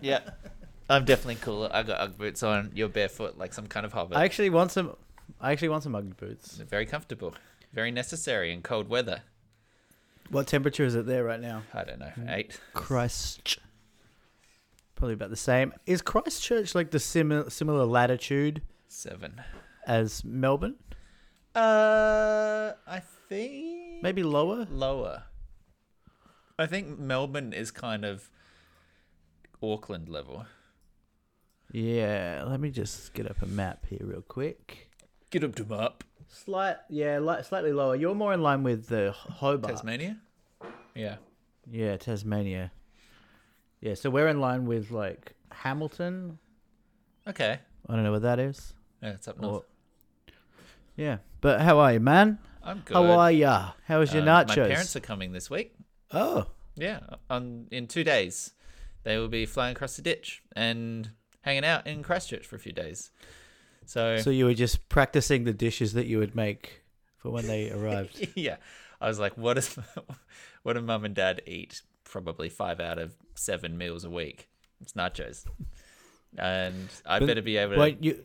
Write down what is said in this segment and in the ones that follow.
Yeah. I'm definitely cooler. I got Ugg boots on. You're barefoot like some kind of hobbit. I actually want some. I actually want some Ugg boots. They're very comfortable. Very necessary in cold weather. What temperature is it there right now? I don't know. Mm. Eight. Christ. Probably about the same. Is Christchurch like the similar similar latitude Seven. as Melbourne? Uh, I think Maybe lower. lower. I think Melbourne is kind of Auckland level. Yeah. Let me just get up a map here real quick. Get up to map. Slight. Yeah. Li- slightly lower. You're more in line with the Hobart. Tasmania. Yeah. Yeah, Tasmania. Yeah. So we're in line with like Hamilton. Okay. I don't know what that is. Yeah, it's up north. Or- yeah. But how are you, man? I'm good. How are ya? How was your Um, nachos? My parents are coming this week. oh. Yeah, on in two days, they will be flying across the ditch and hanging out in Christchurch for a few days. So, So you were just practicing the dishes that you would make for when they arrived. yeah, I was like, what does what do mum and dad eat? Probably five out of seven meals a week. It's nachos, and I But- better be able to. Well, you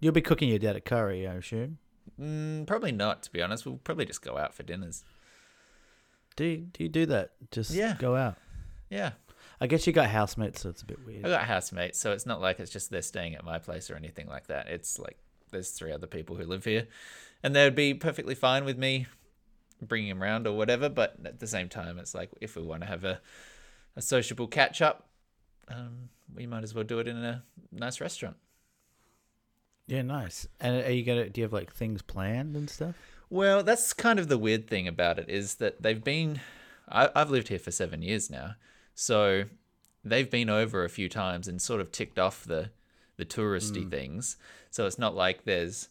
you'll be cooking your dad a curry, I assume. Mm, probably not, to be honest. We'll probably just go out for dinners. Do you, do you do that? Just Yeah. go out. Yeah, I guess you got housemates, so it's a bit weird. I got housemates, so it's not like it's just they're staying at my place or anything like that. It's like there's three other people who live here, and they'd be perfectly fine with me bringing them around or whatever. But at the same time, it's like if we want to have a a sociable catch up, um, we might as well do it in a nice restaurant. Yeah, nice. And are you gonna? Do you have like things planned and stuff? Well, that's kind of the weird thing about it is that they've been. I, I've lived here for seven years now, so they've been over a few times and sort of ticked off the the touristy things. So it's not like there's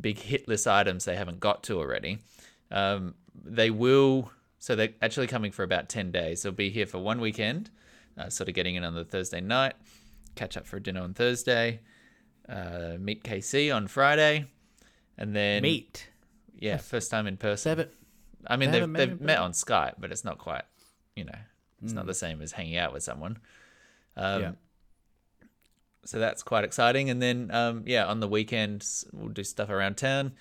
big hit list items they haven't got to already. Um, they will. So they're actually coming for about ten days. They'll be here for one weekend, uh, sort of getting in on the Thursday night, catch up for dinner on Thursday, uh, meet KC on Friday, and then Meet. yeah, first time in person. Seven. I mean, they they've met they've met on Skype, but it's not quite, you know, it's not the same as hanging out with someone. Um, Yeah. So that's quite exciting. And then, um, yeah, on the weekends we'll do stuff around town,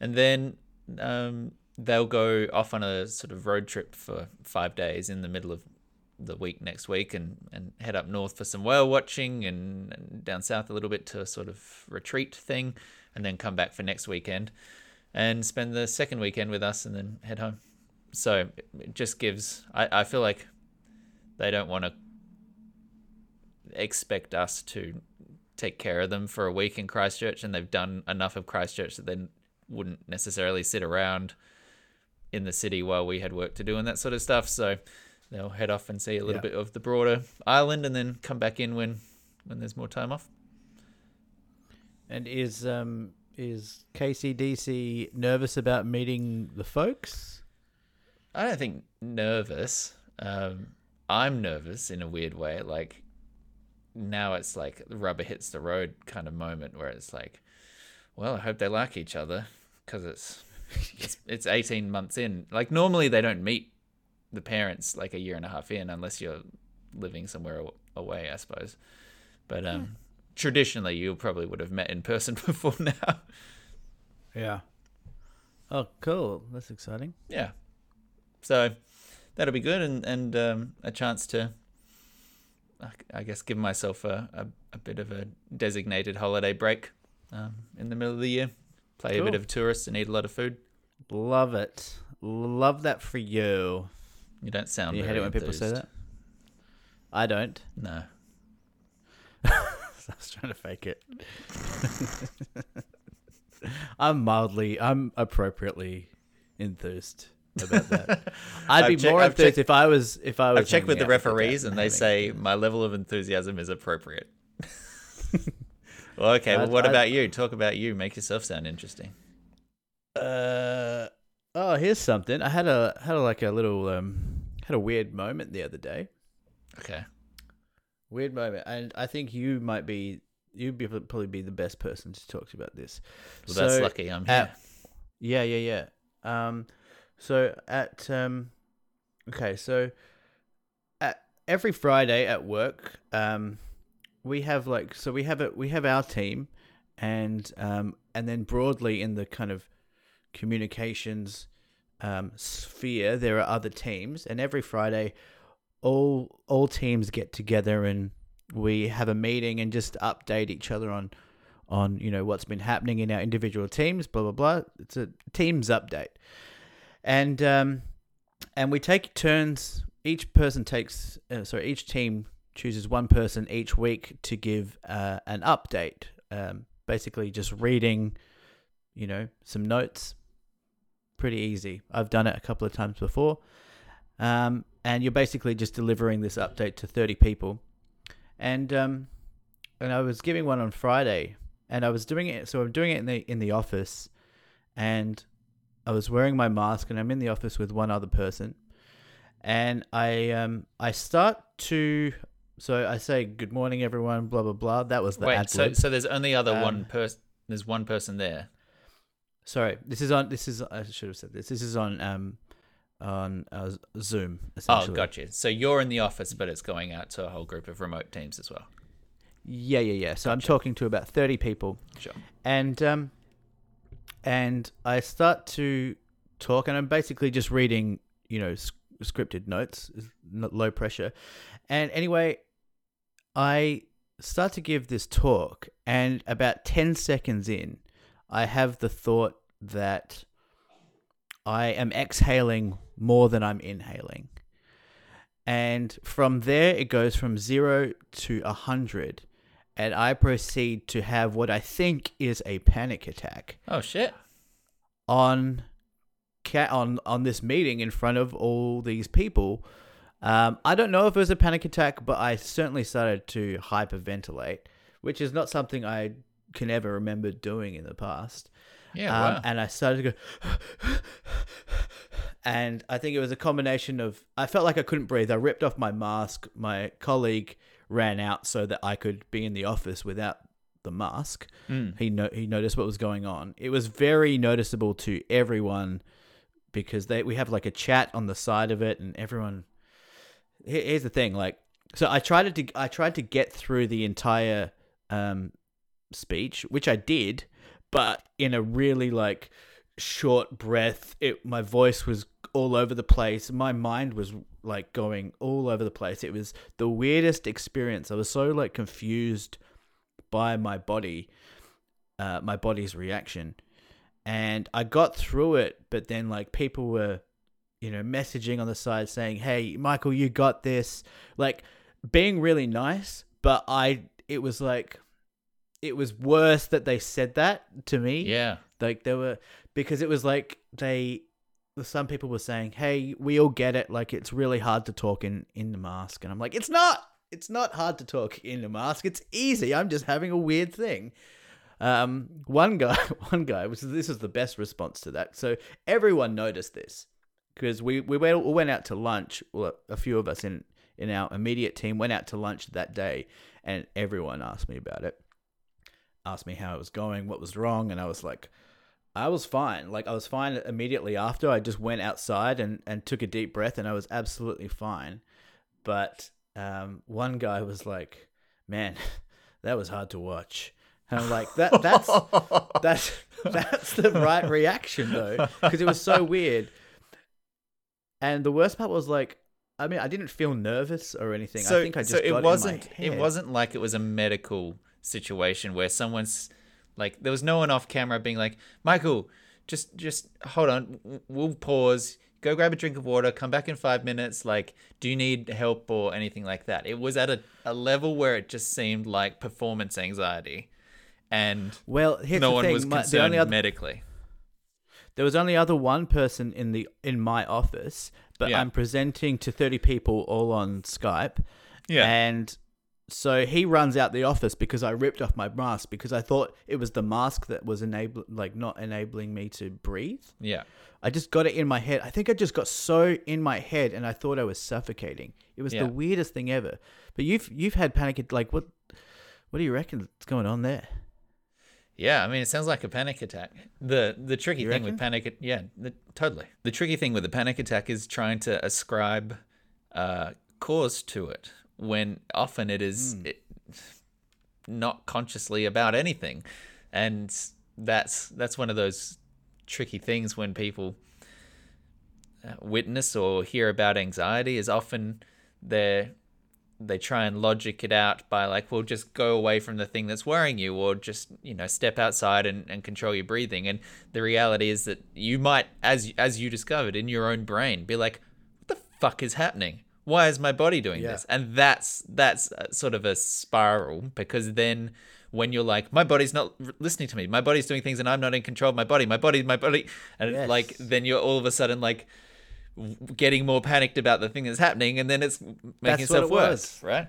and then um, they'll go off on a sort of road trip for five days in the middle of the week next week, and and head up north for some whale watching, and, and down south a little bit to a sort of retreat thing, and then come back for next weekend and spend the second weekend with us and then head home. So it just gives, I, I feel like they don't want to expect us to take care of them for a week in Christchurch, and they've done enough of Christchurch that they wouldn't necessarily sit around in the city while we had work to do and that sort of stuff. So they'll head off and see a little Yeah. bit of the broader island and then come back in when, when there's more time off. And is um is KCDC nervous about meeting the folks? I don't think nervous. Um, I'm nervous in a weird way. Like now it's like the rubber hits the road kind of moment where it's like, well, I hope they like each other because it's, it's it's 18 months in. Like normally they don't meet the parents like a year and a half in unless you're living somewhere away, I suppose. But um, traditionally you probably would have met in person before now. Yeah. Oh, cool. That's exciting. yeah. So that'll be good and, and um, a chance to, I- guess, give myself a, a, a bit of a designated holiday break um, in the middle of the year. Play a bit of a tourist and eat a lot of food. Love it. Love that for you. You don't sound. you hate it when people say that. I don't. No. I was trying to fake it. I'm mildly, I'm appropriately enthused about that. I'd be check- more I've enthused checked- if I was if I was. I've checked with the referees and they say my level of enthusiasm is appropriate. well, okay. Well, I'd- what I'd- about you? Talk about you. Make yourself sound interesting. Uh oh, here's something. I had a had a, like a little um had a weird moment the other day. Okay. Weird moment, and I think you might be you'd be probably be the best person to talk to about this. Well, that's lucky. I'm here. at- Yeah, yeah, yeah. Um, so at um, okay, so at every Friday at work, um, we have like so we have it we have our team, and um, and then broadly in the kind of communications um, sphere, there are other teams, and every Friday, all all teams get together and we have a meeting and just update each other on on you know what's been happening in our individual teams. Blah blah blah. It's a teams update, and um, and we take turns. Each person takes uh, sorry, each team chooses one person each week to give uh, an update. Um, basically, just reading, you know, some notes. Pretty easy. I've done it a couple of times before. Um, and you're basically just delivering this update to 30 people. And um, and I was giving one on Friday, and I was doing it. So I'm doing it in the in the office, and I was wearing my mask, and I'm in the office with one other person, and I um I start to so I say good morning everyone, blah blah blah. That was the Wait, so so there's only other Um, one person. There's one person there. Sorry, this is on. This is I should have said this. This is on um on uh, Zoom. Oh, gotcha. So you're in the office, but it's going out to a whole group of remote teams as well. Yeah, yeah, yeah. So I'm talking to about thirty people, Sure. and um, and I start to talk, and I'm basically just reading, you know, scripted notes, low pressure, and anyway, I start to give this talk, and about ten seconds in, I have the thought that I am exhaling more than I'm inhaling. And from there, it goes from zero to a hundred. And I proceed to have what I think is a panic attack Oh shit. on cat on on this meeting in front of all these people. Um, I don't know if it was a panic attack, but I certainly started to hyperventilate, which is not something I can ever remember doing in the past. Yeah. Um, wow. And I started to go, and I think it was a combination of I felt like I couldn't breathe. I ripped off my mask. My colleague ran out so that I could be in the office without the mask. Mm. He no- he noticed what was going on. It was very noticeable to everyone because they we have like a chat on the side of it, and everyone. Here's the thing, like, so I tried to I tried to get through the entire um, speech, which I did, but in a really like short breath. It my voice was all over the place. My mind was like going all over the place. It was the weirdest experience. I was so like confused by my body, uh, my body's reaction, and I got through it. But then like people were, you know, messaging on the side saying, "Hey, Michael, you got this." Like being really nice, but I it was like it was worse that they said that to me. Yeah. Like they were because it was like they some people were saying, "Hey, we all get it. Like it's really hard to talk in in the mask." And I'm like, "It's not. It's not hard to talk in the mask. It's easy. I'm just having a weird thing." Um, one guy, one guy, which is this is the best response to that. So everyone noticed this because we we went, we went out to lunch. Well, a few of us in in our immediate team went out to lunch that day, and everyone asked me about it. Asked me how it was going, what was wrong, and I was like, I was fine. Like I was fine immediately after. I just went outside and, and took a deep breath and I was absolutely fine. But um, one guy was like, "Man, that was hard to watch." And I'm like, "That that's that's that's the right reaction though, because it was so weird." And the worst part was like, I mean, I didn't feel nervous or anything. So, I think I just so it wasn't it wasn't like it was a medical situation where someone's like there was no one off camera being like Michael just just hold on we'll pause go grab a drink of water come back in 5 minutes like do you need help or anything like that it was at a, a level where it just seemed like performance anxiety and Well, no one thing. was my- the concerned only other medically There was only other one person in the in my office, but Yeah. I'm presenting to 30 people all on Skype. yeah And so he runs out the office because I ripped off my mask because I thought it was the mask that was enable like not enabling me to breathe. yeah I just got it in my head. I think I just got so in my head and I thought I was suffocating. It was Yeah. the weirdest thing ever. But you've you've had panic at- like what what do you reckon is going on there? Yeah, I mean, it sounds like a panic attack. the The tricky You thing reckon? with panic, yeah, the, totally. The tricky thing with a panic attack is trying to ascribe uh, cause to it when often it is it, not consciously about anything. And that's that's one of those tricky things when people uh, witness or hear about anxiety is often they're they try and logic it out by like well just go away from the thing that's worrying you or just you know step outside and, and control your breathing. And the reality is that you might as as you discovered in your own brain be like what the fuck is happening why is my body doing Yeah. this and that's that's uh, sort of a spiral because then when you're like my body's not listening to me my body's doing things and i'm not in control of my body my body my body and Yes. like then you're all of a sudden like getting more panicked about the thing that's happening and then it's making That's itself it worse right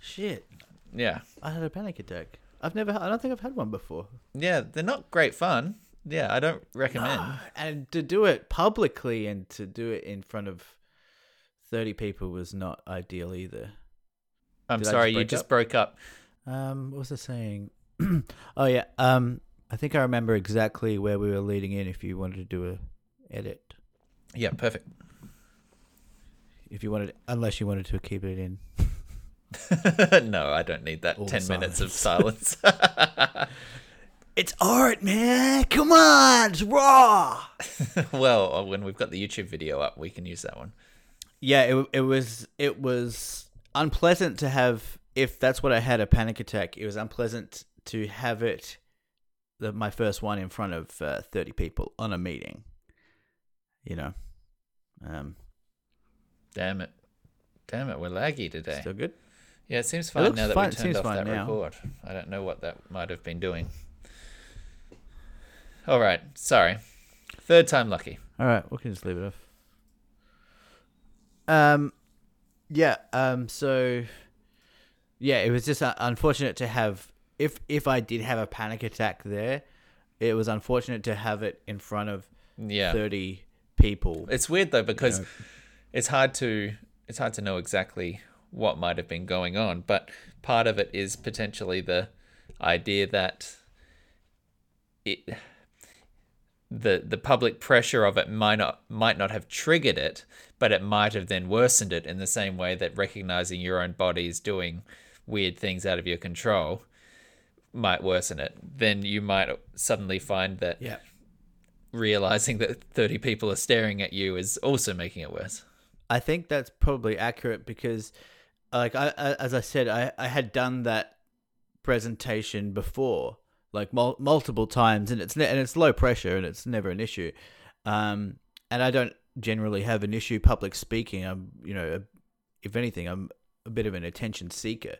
Shit. yeah I had a panic attack. I've never. I don't think I've had one before. yeah they're not great fun yeah i don't recommend And to do it publicly and to do it in front of thirty people was not ideal either. i'm Did sorry just you just up? broke up Um, what was I saying? oh yeah. Um, I think I remember exactly where we were leading in. If you wanted to do a edit, yeah perfect if you wanted, unless you wanted to keep it in. no i don't need that All 10 the minutes of silence It's art, man. Come on, it's raw. well uh, when we've got the youtube video up we can use that one Yeah, it it was it was unpleasant to have if that's what I had a panic attack. It was unpleasant to have it the my first one in front of uh, 30 people on a meeting. You know. Um damn it damn it we're laggy today still good. Yeah, it seems fine looks now that fine- we turned off that now. record. I don't know what that might have been doing. All right, sorry. Third time lucky. All right, we can just leave it off. Um yeah, um so yeah, it was just uh, unfortunate to have if if I did have a panic attack there, it was unfortunate to have it in front of Yeah, 30 people. it's weird though because know. it's hard to it's hard to know exactly what might have been going on, but part of it is potentially the idea that it the the public pressure of it might not might not have triggered it, but it might have then worsened it in the same way that recognizing your own body is doing weird things out of your control might worsen it. Then you might suddenly find that Yeah. realizing that 30 people are staring at you is also making it worse. I think that's probably accurate because, like I, I as I said, I, I had done that presentation before, like mul- multiple times, and it's ne- and it's low pressure and it's never an issue. Um, and I don't generally have an issue public speaking. I'm, you know, if anything, I'm a bit of an attention seeker.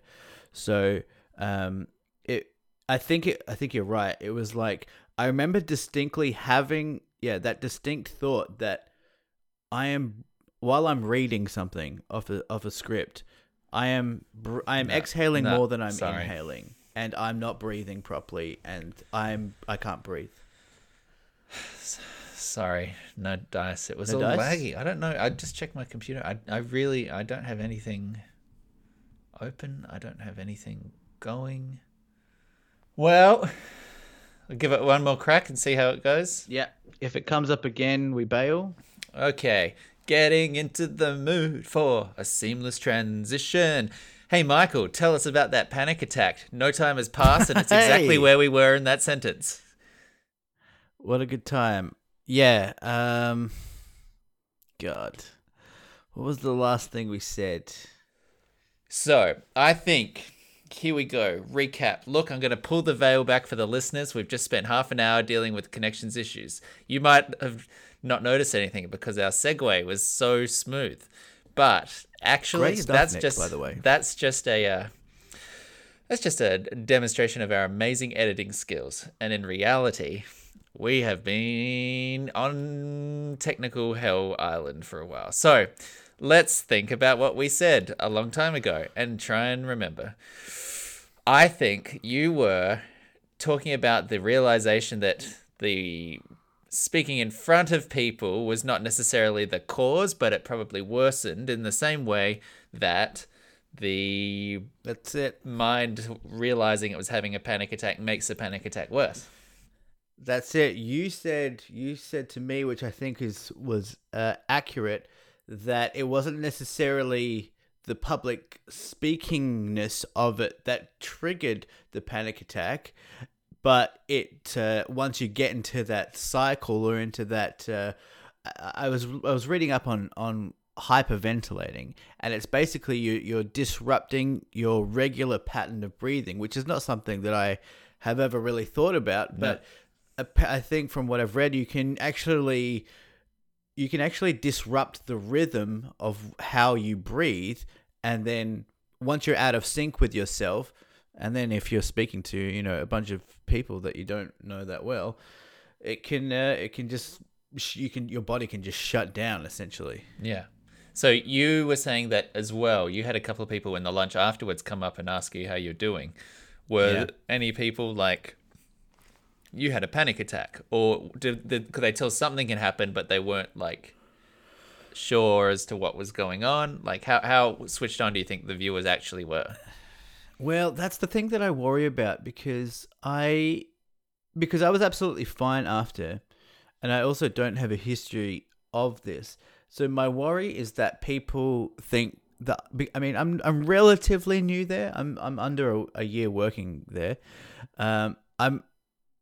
So, um, it. I think it. I think you're right. It was like I remember distinctly having yeah that distinct thought that I am while I'm reading something off a off a script, I am br- I am No, exhaling no, more than I'm sorry. inhaling, and I'm not breathing properly, and I'm I can't breathe. Sorry, no dice. It was No all dice? laggy. I don't know. I just checked my computer. I, I really, I don't have anything open. I don't have anything going. Well, I'll give it one more crack and see how it goes. Yeah, if it comes up again, we bail. Okay, getting into the mood for a seamless transition. Hey, Michael, tell us about that panic attack. No time has passed, and it's exactly Hey. where we were in that sentence. What a good time. Yeah. Um. God, what was the last thing we said? So, I think here we go. Recap. Look, I'm going to pull the veil back for the listeners. We've just spent half an hour dealing with connections issues. You might have not noticed anything because our segue was so smooth. But actually, stuff, that's Nick, just by the way. that's just a uh, that's just a demonstration of our amazing editing skills. And in reality, we have been on technical hell island for a while. So, let's think about what we said a long time ago and try and remember. I think you were talking about the realization that the speaking in front of people was not necessarily the cause, but it probably worsened in the same way that the That's it. mind realizing it was having a panic attack makes the panic attack worse. That's it. You said you said to me, which I think is was uh, accurate, that it wasn't necessarily the public speakingness of it that triggered the panic attack, but it uh, once you get into that cycle or into that, uh, I I was I was reading up on on hyperventilating, and it's basically you you're disrupting your regular pattern of breathing, which is not something that I have ever really thought about, but. I think from what I've read, you can actually you can actually disrupt the rhythm of how you breathe and then once you're out of sync with yourself and then if you're speaking to you know a bunch of people that you don't know that well it can uh, it can just you can your body can just shut down essentially Yeah. So you were saying that as well. You had a couple of people in the lunch afterwards come up and ask you how you're doing. Were Yeah. any people like you had a panic attack, or did, did could they tell something can happen, but they weren't like sure as to what was going on? Like how how switched on do you think the viewers actually were? Well, that's the thing that I worry about because I because I was absolutely fine after and I also don't have a history of this. So my worry is that people think that I mean I'm I'm relatively new there. I'm I'm under a, a year working there. Um I'm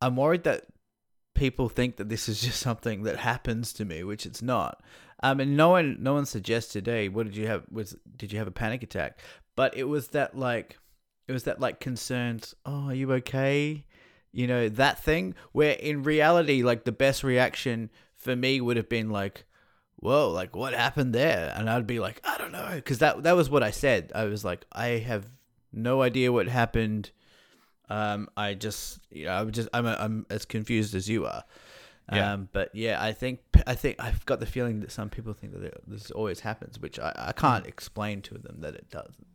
I'm worried that people think that this is just something that happens to me, which it's not. Um, and no one, no one suggested, "Hey, what did you have? Was did you have a panic attack?" But it was that like, it was that like concerns. Oh, are you okay? You know that thing. Where in reality, like the best reaction for me would have been like, "Whoa, like what happened there?" And I'd be like, "I don't know," because that that was what I said. I was like, "I have no idea what happened." Um, I just, you know, I'm just, I'm, I'm as confused as you are. Yeah. Um, but yeah, I think, I think I've got the feeling that some people think that this always happens, which I, I can't explain to them that it doesn't.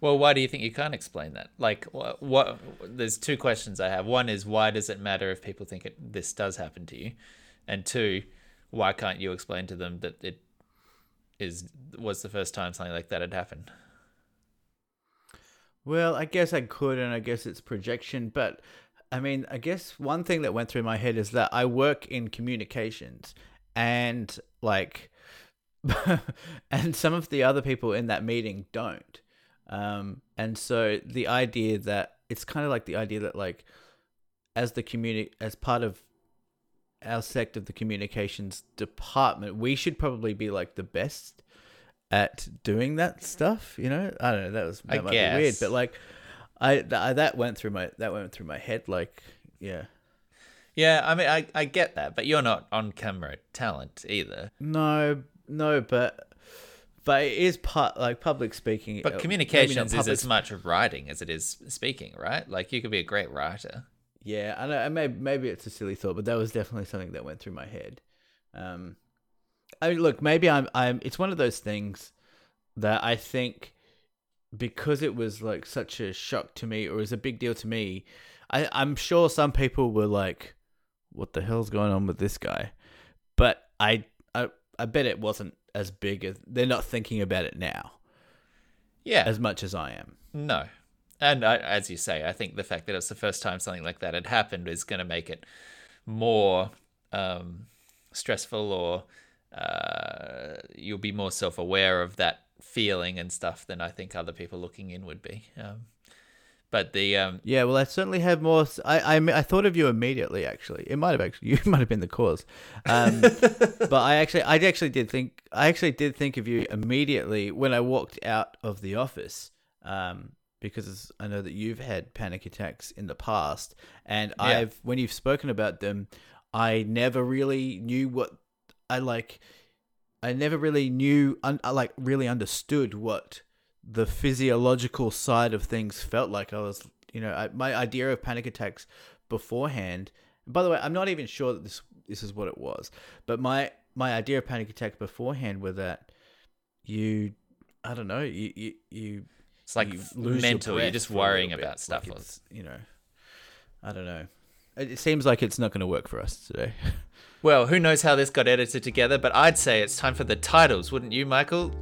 Well, why do you think you can't explain that? Like, what? what there's two questions I have. One is why does it matter if people think it, this does happen to you, and two, why can't you explain to them that it is was the first time something like that had happened? well, I guess I could, and I guess it's projection. But I mean, I guess one thing that went through my head is that I work in communications, and like, and some of the other people in that meeting don't. Um, and so the idea that it's kind of like the idea that like, as the community, as part of our sect of the communications department, we should probably be like the best at doing that stuff. You know, I don't know. That was I that might be weird, but like, I th- that went through my that went through my head. Like, yeah, Yeah, I mean, I, I get that, but you're not on camera talent either. no, no, but but it is part like public speaking. uh, But not communications is as much writing as it is speaking, right? Like, you could be a great writer. Yeah, I know. and Maybe maybe it's a silly thought, but that was definitely something that went through my head. Um, I mean, look, maybe I'm I'm. It's one of those things that I think because it was like such a shock to me, or was a big deal to me. I I'm sure some people were like, "What the hell's going on with this guy?" But I I I bet it wasn't as big as they're not thinking about it now Yeah, as much as I am. No. And I, as you say, I think the fact that it's the first time something like that had happened is going to make it more um, stressful or uh, you'll be more self aware of that feeling and stuff than I think other people looking in would be. Um, but the um, Yeah, well, I certainly have more. I, I, I thought of you immediately. Actually, it might have actually you might have been the cause. Um, but I actually I actually did think I actually did think of you immediately when I walked out of the office. Um, because I know that you've had panic attacks in the past, and Yeah. I've when you've spoken about them, I never really knew what I like. I never really knew, un- I, like, really understood what the physiological side of things felt like. I was, you know, I, my idea of panic attacks beforehand. By the way, I'm not even sure that this this is what it was, but my my idea of panic attack beforehand were that you, I don't know, you you, you it's like you f- lose your mental. You're just worrying little bit. about stuff. Like you know, I don't know. It it seems like it's not going to work for us today. well, who knows how this got edited together, but I'd say it's time for the titles, wouldn't you, Michael?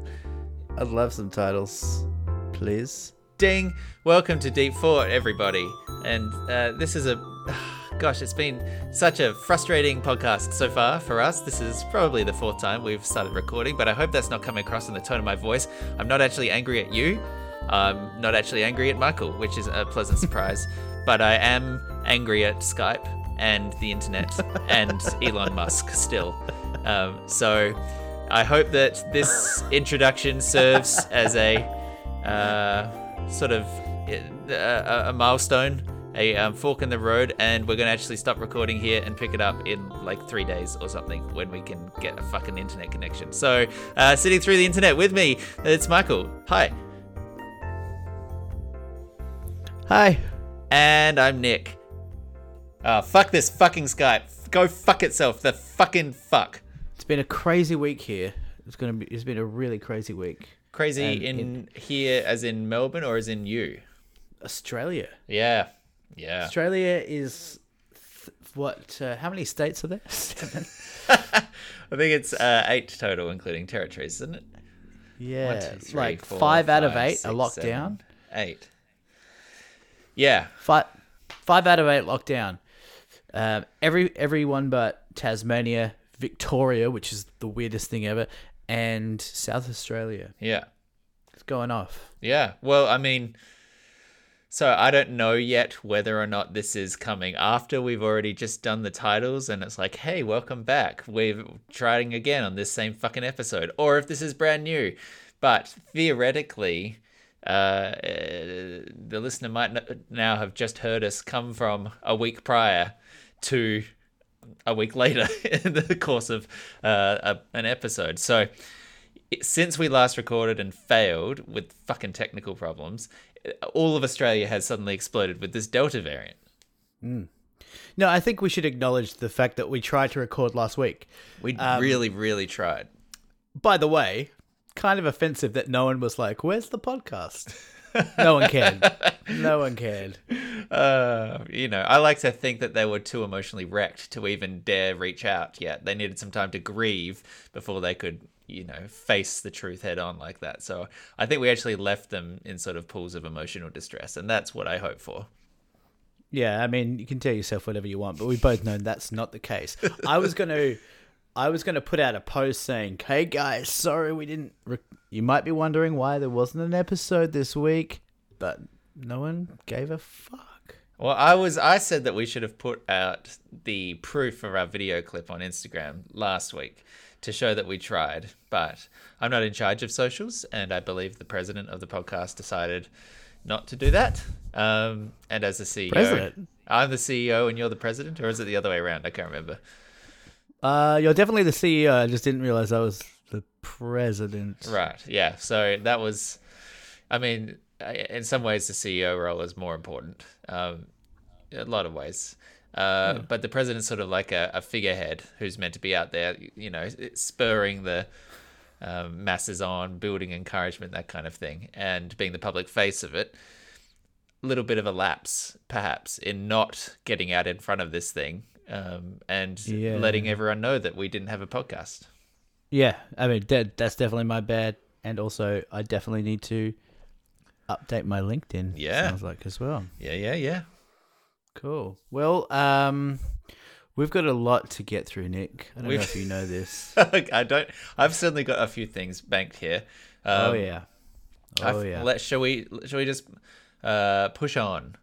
I'd love some titles, please. Ding! Welcome to Deep Fort, everybody. And uh, this is a gosh, it's been such a frustrating podcast so far for us. This is probably the fourth time we've started recording, but I hope that's not coming across in the tone of my voice. I'm not actually angry at you. I'm not actually angry at Michael, which is a pleasant surprise. but I am angry at Skype and the internet and Elon Musk still. Um, so I hope that this introduction serves as a uh, sort of uh, a, a milestone, a um, fork in the road, and we're gonna actually stop recording here and pick it up in like three days or something when we can get a fucking internet connection. So, uh, sitting through the internet with me, it's Michael. Hi. Hi. And I'm Nick. Oh, fuck this fucking Skype. Go fuck itself. The fucking fuck. Been a crazy week here. It's gonna be. It's been a really crazy week. Crazy And in in- here as in Melbourne or as in you? Australia. Yeah. Yeah. Australia is th- what? Uh, how many states are there? Seven. I think it's uh, eight total, including territories, isn't it? Yeah, One, two, three, like four, five out of five, eight are six, locked seven, down. Eight. Yeah. Five, five out of eight locked down. Um, every everyone but Tasmania, Victoria, which is the weirdest thing ever, and South Australia. Yeah. It's going off. Yeah. Well, I mean, so I don't know yet whether or not this is coming after we've already just done the titles and it's like, hey, welcome back. We're trying again on this same fucking episode, or if this is brand new. But theoretically, uh, uh, the listener might now have just heard us come from a week prior to a week later in the course of uh, a, an episode. So it- since we last recorded and failed with fucking technical problems, all of Australia has suddenly exploded with this Delta variant. No, I think we should acknowledge the fact that we tried to record last week. We Um, really, really tried. By the way, kind of offensive that no one was like, "Where's the podcast?" no one cared. No one cared. Uh, you know, I like to think that they were too emotionally wrecked to even dare reach out yet. They needed some time to grieve before they could, you know, face the truth head on like that. So I think we actually left them in sort of pools of emotional distress, and that's what I hope for. Yeah, I mean, you can tell yourself whatever you want, but we both know that's not the case. I was going to I was going to put out a post saying, "Hey guys, sorry we didn't you might be wondering why there wasn't an episode this week, but no one gave a fuck." Well, I was I said that we should have put out the proof of our video clip on Instagram last week to show that we tried, but I'm not in charge of socials, and I believe the president of the podcast decided not to do that. Um, and as the CEO, President? I'm the CEO and you're the president, or is it the other way around? I can't remember. Uh, you're definitely the CEO. I just didn't realize I was the president. Right. Yeah. So that was, I mean, in some ways, the CEO role is more important. Um, a lot of ways. Uh, But the president's sort of like a, a figurehead who's meant to be out there, you know, spurring the um, masses on, building encouragement, that kind of thing, and being the public face of it. A little bit of a lapse, perhaps, in not getting out in front of this thing um, and Yeah. letting everyone know that we didn't have a podcast. Yeah, I mean that that's definitely my bad, and also I definitely need to update my LinkedIn. Yeah. sounds like as well. Yeah, yeah, yeah. Cool. Well, um, we've got a lot to get through, Nick. I don't know We've- if you know this. I don't. I've certainly got a few things banked here. Um, oh yeah. Oh yeah. Let shall we? Shall we just uh, push on?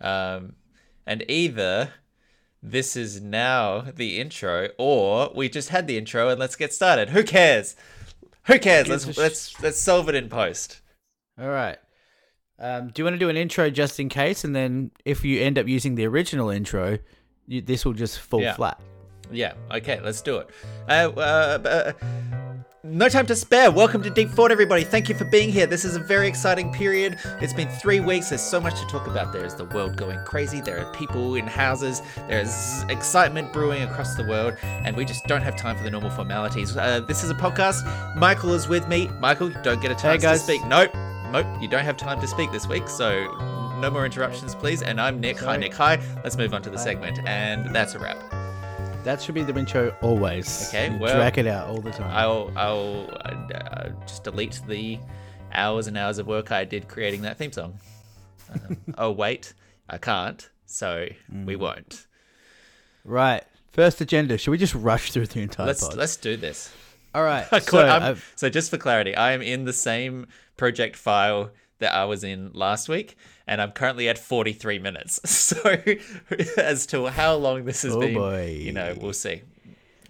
Um, and either this is now the intro, or we just had the intro and let's get started. Who cares? Who cares? Let's sh- let's let's solve it in post. All right. Um, do you want to do an intro just in case, and then if you end up using the original intro, you, this will just fall Yeah. flat. Yeah. Okay. Let's do it. Uh, uh, uh, no time to spare. Welcome to Deep Thought, everybody. Thank you for being here. This is a very exciting period. It's been three weeks. There's so much to talk about. There is the world going crazy. There are people in houses. There's excitement brewing across the world, and we just don't have time for the normal formalities. Uh, this is a podcast. Michael is with me. Michael, don't get a chance to guys. speak. Nope. Nope. You don't have time to speak this week, so no more interruptions, please. And I'm Nick. Hi, Nick. Hi. Let's move on to the segment, and that's a wrap. That should be the intro always. Okay, You well, drag it out all the time. I'll I'll uh, just delete the hours and hours of work I did creating that theme song. Um, oh wait, I can't, so we won't. Right. First agenda. Should we just rush through the entire Let's pod? let's do this. All right. So, so just for clarity, I am in the same project file that I was in last week, and I'm currently at 43 minutes. So as to how long this has Oh, been, boy. you know, we'll see.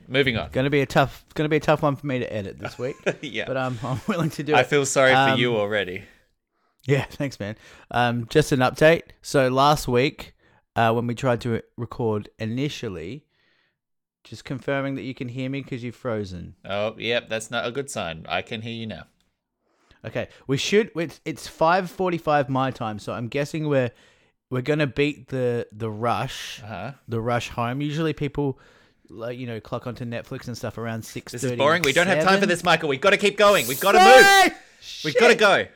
Moving on. gonna be a tough, gonna be a tough one for me to edit this week, yeah, but um, I'm willing to do I it. I feel sorry Um, for you already. Yeah, thanks, man. Um, just an update. So last week, uh, when we tried to record initially, just confirming that you can hear me because you've frozen. Oh, yep, that's not a good sign. I can hear you now. Okay, we should. It's it's five forty-five my time, so I'm guessing we're we're gonna beat the the rush, Uh huh. the rush home. Usually people. Like you know, clock onto Netflix and stuff around six. This is boring. We don't have time for this, Michael. We've got to keep going. We've got to move. We've got to go.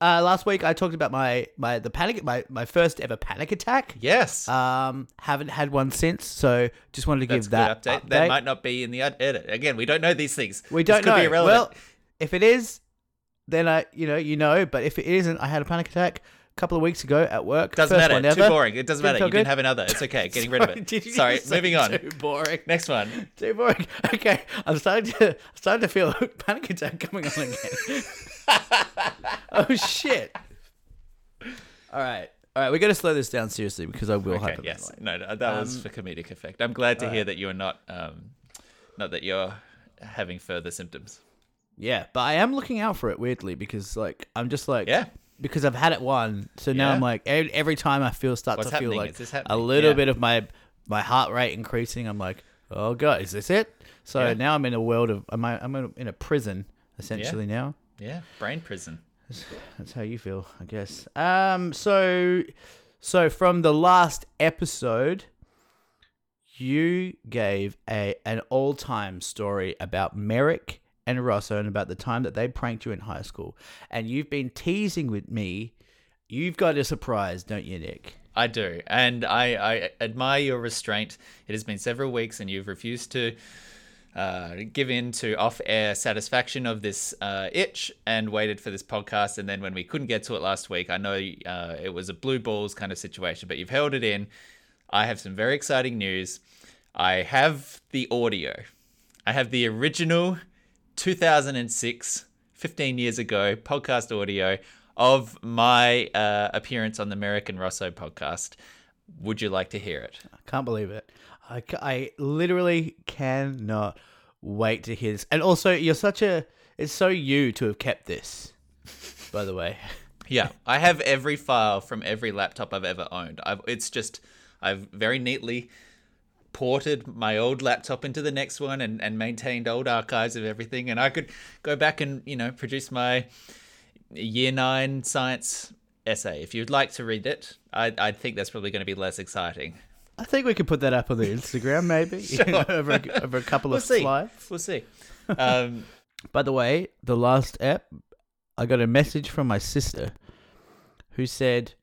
Uh, last week I talked about my my the panic my my first ever panic attack. Yes. Um, haven't had one since, so just wanted to That's give that update. That might not be in the edit. Again, we don't know these things. We don't could know. Be irrelevant. Well, if it is, then I you know you know. But if it isn't, I had a panic attack a couple of weeks ago at work. doesn't First matter. Too boring. It doesn't Didn't matter. You didn't have another. It's okay. Getting rid of it. Sorry. Moving on. Too boring. Next one. Too boring. Okay, I'm starting to I'm starting to feel a panic attack coming on again. oh shit! All right, all right. We got to slow this down seriously because I will Okay. hyperventilate. Yes. No. no that was Um, for comedic effect. I'm glad to hear that you are not. Um, not that you're having further symptoms. Yeah, but I am looking out for it weirdly because like I'm just like Yeah. because I've had it one, so now Yeah. I'm like every, every time I feel start What's to feel happening? like Is this a happening? little Yeah. bit of my my heart rate increasing. I'm like, oh god, is this it? So Yeah. now I'm in a world of I'm I'm in a- in a prison essentially now. Yeah. Brain prison. That's how you feel, I guess. Um, so so from the last episode, you gave a an all time story about Merrick and Rosso and about the time that they pranked you in high school, and you've been teasing with me. You've got a surprise, don't you, Nick? I do, and I, I admire your restraint. It has been several weeks, and you've refused to uh, give in to off-air satisfaction of this uh, itch, and waited for this podcast. And then when we couldn't get to it last week, I know uh, it was a blue balls kind of situation, but you've held it in. I have some very exciting news. I have the audio. I have the original 2006, 15 years ago, podcast audio of my uh, appearance on the Merrick and Rosso podcast. Would you like to hear it? I can't believe it. I, I literally cannot wait to hear this. And also, you're such a. It's so you to have kept this, by the way. Yeah, I have every file from every laptop I've ever owned. I've, it's just, I've very neatly ported my old laptop into the next one and, and maintained old archives of everything. And I could go back and, you know, produce my year nine science essay. If you'd like to read it, I, I think that's probably going to be less exciting. I think we could put that up on the Instagram, maybe over, a, over a couple We'll of see. slides. We'll see. Um, By the way, the last app, I got a message from my sister, who said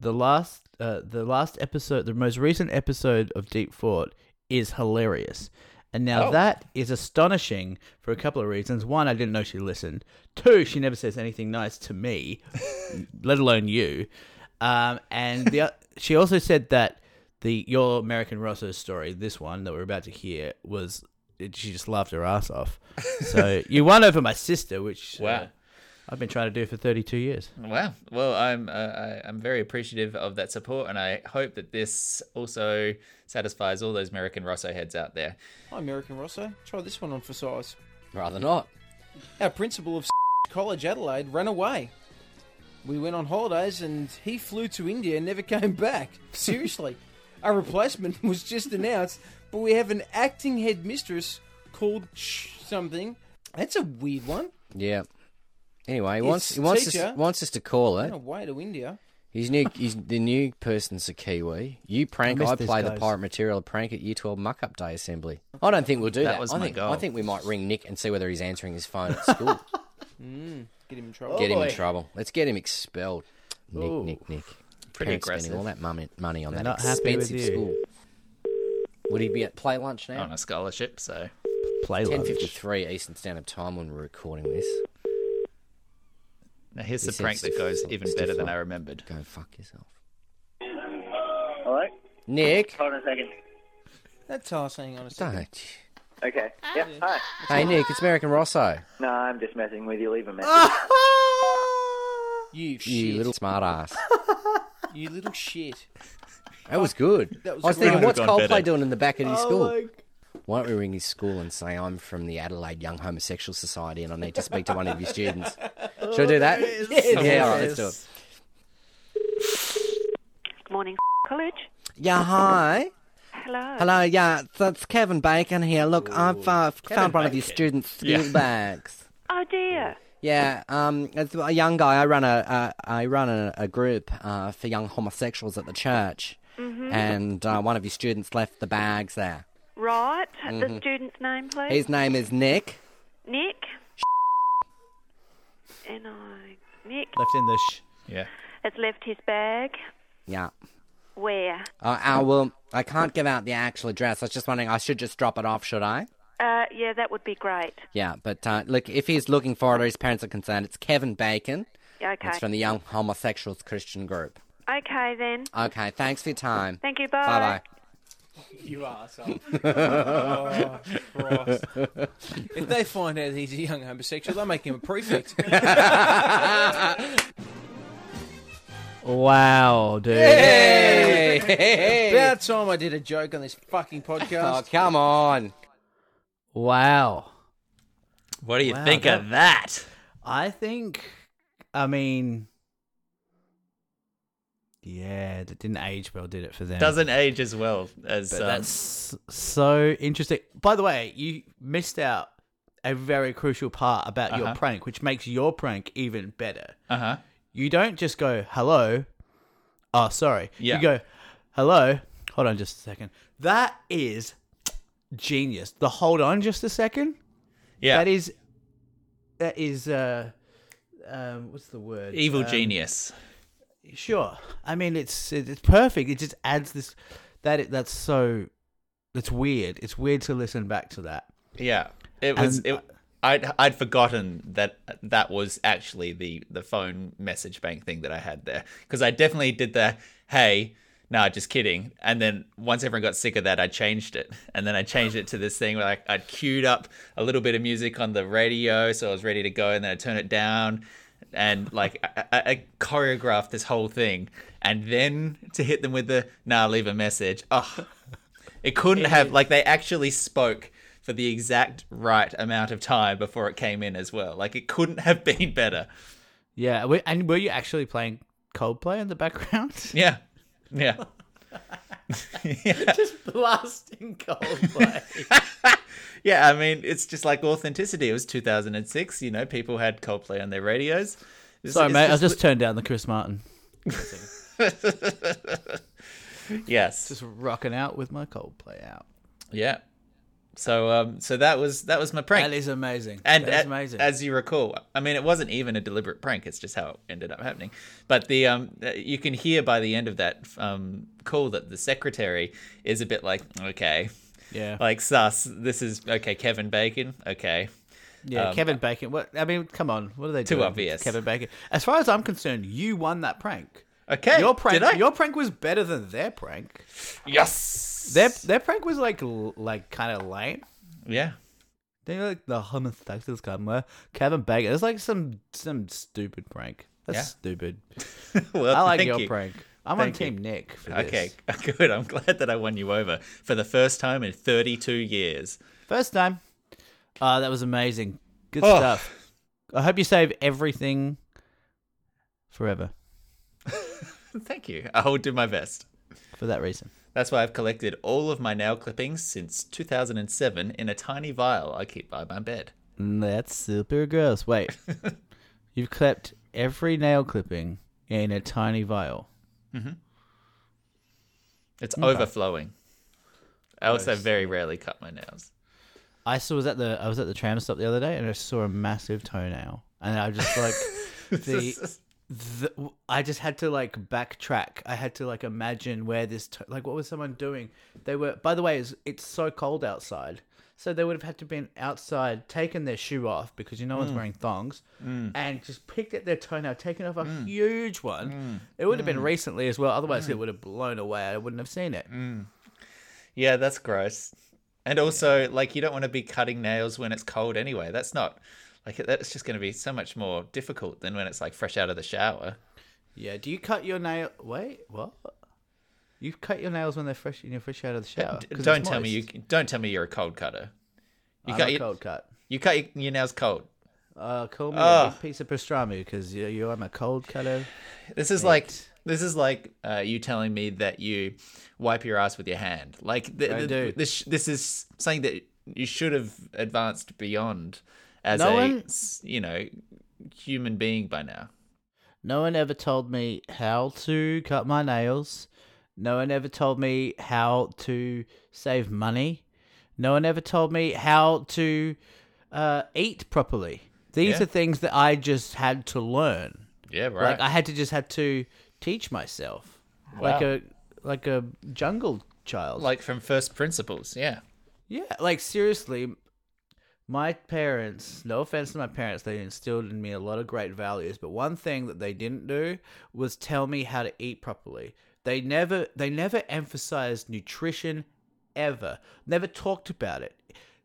the last uh, the last episode, the most recent episode of Deep Fort is hilarious. And now Oh. that is astonishing for a couple of reasons. One, I didn't know she listened. Two, she never says anything nice to me, let alone you. Um, and the, she also said that the your Merrick and Rosso story, this one that we're about to hear, was she just laughed her ass off. So you won over my sister, which uh, Wow. I've been trying to do for 32 years. Wow. Well, I'm uh, I, I'm very appreciative of that support, and I hope that this also satisfies all those Merrick and Rosso heads out there. Hi, Merrick and Rosso. Try this one on for size. Rather not. Our principal of College Adelaide ran away. We went on holidays and he flew to India and never came back. Seriously. Our replacement was just announced, but we have an acting headmistress called Sh- something. That's a weird one. Yeah. Anyway, he wants he wants us, wants us to call it. away to India. He's new. He's the new person's a Kiwi. You prank. I I, play the pirate material prank at Year Twelve Muck Up Day assembly. I don't think we'll do That that. was I my think goal. I think we might ring Nick and see whether he's answering his phone at school. Hmm, get him in trouble. Oh, Get him oh, boy. in trouble. Let's get him expelled. Nick, Ooh. Nick, Nick. Pretty Parents aggressive. spending all that money, money on They're that not happy with expensive school. Would he be at play lunch now? on a scholarship, so Play Ten lunch. fifty three Eastern Standard Time when we're recording this. Now here's This the prank that goes even stiff better than. I remembered. Go fuck yourself. Hello? Nick, Hold on a second. That's us. Hang on a second. Don't. Okay. Ah, yep. Hi. Hey, Nick, it's Merrick and Rosso. No, I'm just messing with you. Leave a message. Ah! You shit. You little smart ass. You little shit. That was good. That was I was great. thinking, what's Coldplay better. doing in the back of Oh his school? Why don't we ring his school and say I'm from the Adelaide Young Homosexual Society and I need to speak to one of your students? Should I do that? Yeah, all right, let's do it. Good morning, college. Yeah, hi. Hello. Hello, yeah, that's Kevin Bacon here. Look, I've uh, found one of your students' school bags. Oh dear. Yeah, um, as a young guy, I run a uh, I run a, a group uh, for young homosexuals at the church, and uh, one of your students left the bags there. Right. The student's name, please. His name is Nick. Nick. N I. Nick Left in the sh. Yeah. has left his bag. Yeah. Where? Uh, I will. I can't give out the actual address. I was just wondering. I should just drop it off, should I? Uh, yeah, that would be great. Yeah, but uh, look, if he's looking for it or his parents are concerned, it's Kevin Bacon. Yeah, okay. It's from the Young Homosexuals Christian Group. Okay then. Okay, thanks for your time. Thank you. Bye. Bye bye. You arsehole. oh, Christ. If they find out he's a young homosexual, they'll make him a prefect. Wow, dude. Hey! About time I did a joke on this fucking podcast. Oh, come on. Wow. What do you Wow, think that- of that? I think, I mean, yeah, that didn't age well, did it for them? Doesn't age as well as But um, that's so interesting. By the way, you missed out a very crucial part about your Uh-huh. prank, which makes your prank even better. uh huh. You don't just go, hello. Oh, sorry. Yeah. You go, hello. Hold on just a second. That is genius. The hold on just a second. Yeah. That is, that is, uh, um, what's the word? Evil Um, genius. Sure. I mean, it's it's perfect. It just adds this. That that's so. That's weird. It's weird to listen back to that. Yeah. It was. And- It, I'd I'd forgotten that that was actually the the phone message bank thing that I had there because I definitely did the hey. Nah, just kidding. And then once everyone got sick of that, I changed it. And then I changed it to this thing where like I'd queued up a little bit of music on the radio, so I was ready to go. And then I turn it down, and like I, I, choreographed this whole thing. And then to hit them with the nah, leave a message. Oh, it couldn't have like they actually spoke for the exact right amount of time before it came in as well. Like it couldn't have been better. Yeah. And were you actually playing Coldplay in the background? Yeah. Yeah. yeah. just blasting Coldplay. Yeah, I mean, it's just like authenticity. It was 2006, you know, people had Coldplay on their radios. It's- Sorry, it's mate. I just turned down the Chris Martin. Yes. Just rocking out with my Coldplay out. Yeah. So um so that was that was my prank. That is amazing. and that is amazing. as you recall, I mean, it wasn't even a deliberate prank. It's just how it ended up happening. But the um, you can hear by the end of that um call that the secretary is a bit like, okay, yeah. like sus. This is okay. Kevin Bacon. Okay, Yeah, Um, Kevin Bacon. What I mean, come on, what are they Too doing? with obvious. Kevin Bacon. As far as I'm concerned, you won that prank. okay. your prank, your prank was better than their prank. yes. Their their prank was like like kind of lame. yeah. They like the hummus homosexuals come Kevin Bacon. It's like some some stupid prank. That's Yeah. stupid. well, I like your you. prank. I'm Thank on you. Team Nick for this. Okay, good. I'm glad that I won you over for the first time in 32 years. First time. Uh, that was amazing. Good Oh. stuff. I hope you save everything forever Thank you. I will do my best. for that reason. That's why I've collected all of my nail clippings since 2007 in a tiny vial I keep by my bed. Mm, That's super gross. Wait. You've clipped every nail clipping in a tiny vial. Mm-hmm. It's overflowing. I also Gross. very rarely cut my nails. I saw was at the I was at the tram stop the other day and I saw a massive toenail and I just like the, the I just had to like backtrack. I had to like imagine where this to- like what was someone doing? They were by the way it's, it's so cold outside. So they would have had to been outside, taken their shoe off because you know one's mm. wearing thongs, mm. and just picked at their toenail, taken off a mm. huge one. It would have been recently as well. Otherwise, it would have blown away. I wouldn't have seen it. Yeah, that's gross. And also, like, you don't want to be cutting nails when it's cold anyway. That's not like that's just going to be so much more difficult than when it's like fresh out of the shower. Yeah. Do you cut your nail? Wait, what? You cut your nails when they're fresh, you're fresh out of the shower. Don't tell me you don't tell me you're a cold cutter. You I'm cut a your, cold cut. you cut your, your nails cold. Uh, call me Oh. a big piece of pastrami because you, you I'm a cold cutter. This is like this is like uh, you telling me that you wipe your ass with your hand. Like th- I th- do. this this is something that you should have advanced beyond as No a one- you know human being by now. No one ever told me how to cut my nails. No one ever told me how to save money. No one ever told me how to uh, eat properly. These Yeah. are things that I just had to learn. Yeah, right. Like I had to just had to teach myself, like Wow. a like a jungle child. like from first principles. Yeah. Yeah, like seriously, my parents, no offense to my parents, they instilled in me a lot of great values, but one thing that they didn't do was tell me how to eat properly. They never they never emphasized nutrition ever. Never talked about it.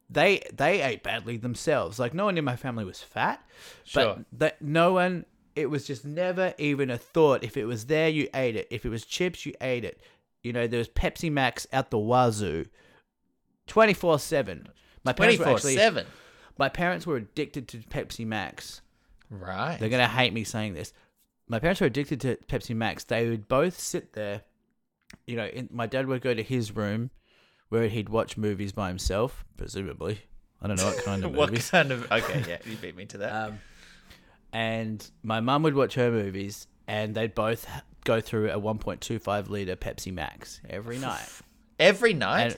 They they ate badly themselves. Like no one in my family was fat, Sure. but that no one it was just never even a thought. If it was there, you ate it. If it was chips, you ate it. You know, there was Pepsi Max out the wazoo, twenty four seven. My parents were actually seven. my parents were addicted to Pepsi Max. Right. They're gonna hate me saying this. My parents were addicted to Pepsi Max. They would both sit there. You know, in, my dad would go to his room, where he'd watch movies by himself, presumably. I don't know what kind of what movies. kind of okay? Yeah, you beat me to that. Um, and my mum would watch her movies, and they'd both go through a 1.25 liter Pepsi Max every night. every night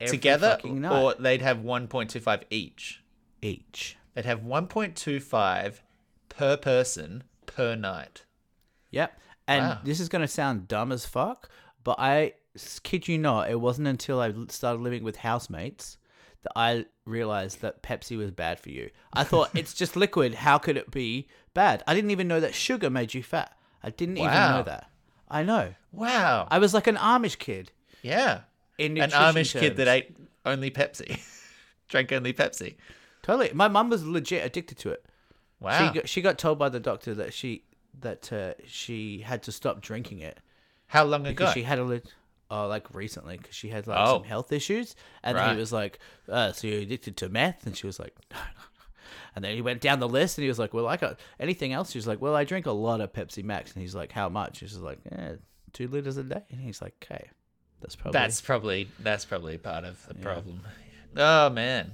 every together, night. or they'd have one point two five each. each. They'd have one point two five per person per night. Yep. And Wow. this is going to sound dumb as fuck, but I kid you not, it wasn't until I started living with housemates that I realized that Pepsi was bad for you. I thought it's just liquid. How could it be bad? I didn't even know that sugar made you fat. I didn't even know that. I know. Wow. I was like an Amish kid yeah. in An Amish kid that ate only Pepsi, drank only Pepsi. Totally. My mum was legit addicted to it. Wow. She got, she got told by the doctor that she that uh, she had to stop drinking it How long ago? because she had a lit- oh like recently because she had like Oh. some health issues and Right. he was like uh, so you're addicted to meth and she was like no, no, no. and then he went down the list and he was like well I got anything else she was like well I drink a lot of Pepsi Max and he's like how much she's like yeah two liters a day and he's like okay that's probably that's probably that's probably part of the problem. Oh man.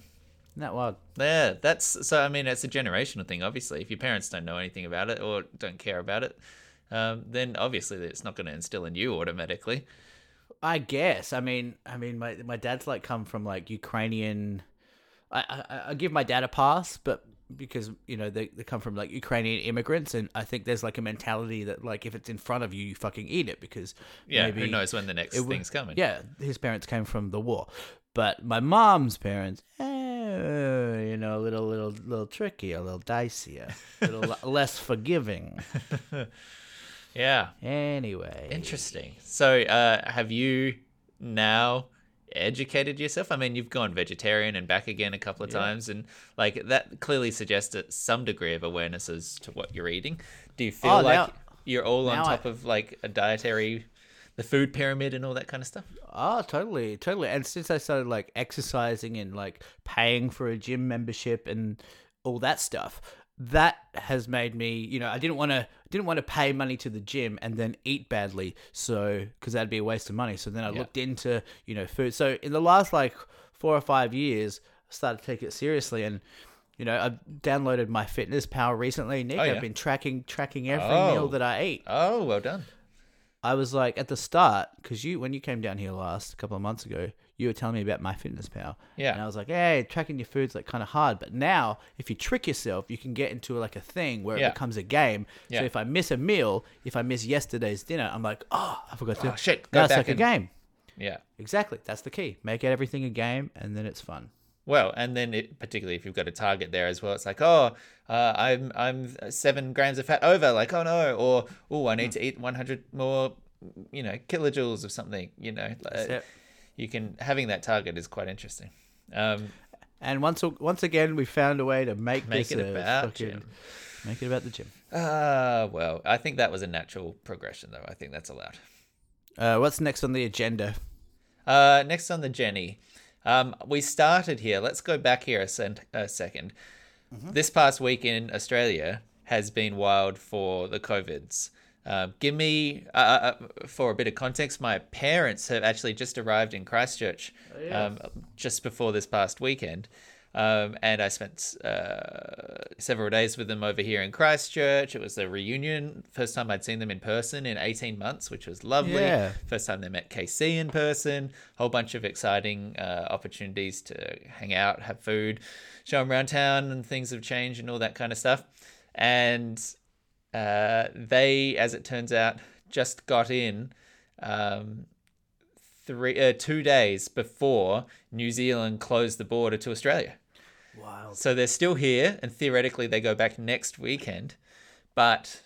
Isn't that wild Yeah, that's so. I mean, it's a generational thing. Obviously, if your parents don't know anything about it or don't care about it, um, then obviously it's not going to instill in you automatically. I guess. I mean, I mean, my my dad's like come from like Ukrainian. I I, I give my dad a pass, but because you know they, they come from like Ukrainian immigrants, and I think there's like a mentality that like if it's in front of you, you fucking eat it because Yeah, maybe who knows when the next it thing's coming? Yeah, his parents came from the war, but my mom's parents, eh, you know, a little little little tricky, a little dicey, a little less forgiving. yeah. Anyway, Interesting. So, uh, have you now educated yourself? I mean, you've gone vegetarian and back again a couple of times, and like that clearly suggests some degree of awareness as to what you're eating. Do you feel Oh, like now- you're all on now I- top of like a dietary, the food pyramid, and all that kind of stuff? Oh, totally, totally. And since I started like exercising and like paying for a gym membership and all that stuff, that has made me, you know, I didn't want to didn't want to pay money to the gym and then eat badly, so because that'd be a waste of money. So then I Yeah. looked into, you know, food. So in the last like 4 or 5 years, I started to take it seriously and you know, I've downloaded my Fitness Pal recently, Nick. Oh, yeah. I've been tracking tracking every Oh. meal that I eat. Oh, well done. I was like at the start because you when you came down here last a couple of months ago, you were telling me about my fitness pal. Yeah. And I was like, hey, tracking your food's like kind of hard, but now if you trick yourself, you can get into like a thing where Yeah. it becomes a game. Yeah. So if I miss a meal, if I miss yesterday's dinner, I'm like, oh, I forgot to. Oh, shit, go Now it's back like a game. Yeah. Exactly. That's the key. Make it everything a game, and then it's fun. Well, and then it, particularly if you've got a target there as well, it's like, oh, uh, I'm I'm seven grams of fat over, like, oh no, or oh, I need to eat 100 more, you know, kilojoules of something, you know. You can having that target is quite interesting. Um, And once once again, we found a way to make, Make this it a about fucking- gym. Make it about the gym. uh, well, I think that was a natural progression, though. I think that's allowed. Uh, what's next on the agenda? Uh, next on the Jenny, um, we started here. Let's go back here a, sen- a 2nd This past week in Australia has been wild for the COVIDs. Um, give me, uh, uh, for a bit of context, my parents have actually just arrived in Christchurch um, just before this past weekend. Um, and I spent uh, several days with them over here in Christchurch. It was a reunion, first time I'd seen them in person in 18 months, which was lovely. Yeah. First time they met KC in person. Whole bunch of exciting uh, opportunities to hang out, have food, show them around town, and things have changed and all that kind of stuff. And uh, they, as it turns out, just got in um, three, uh, two days before New Zealand closed the border to Australia. Wow. So they're still here, and theoretically they go back next weekend. But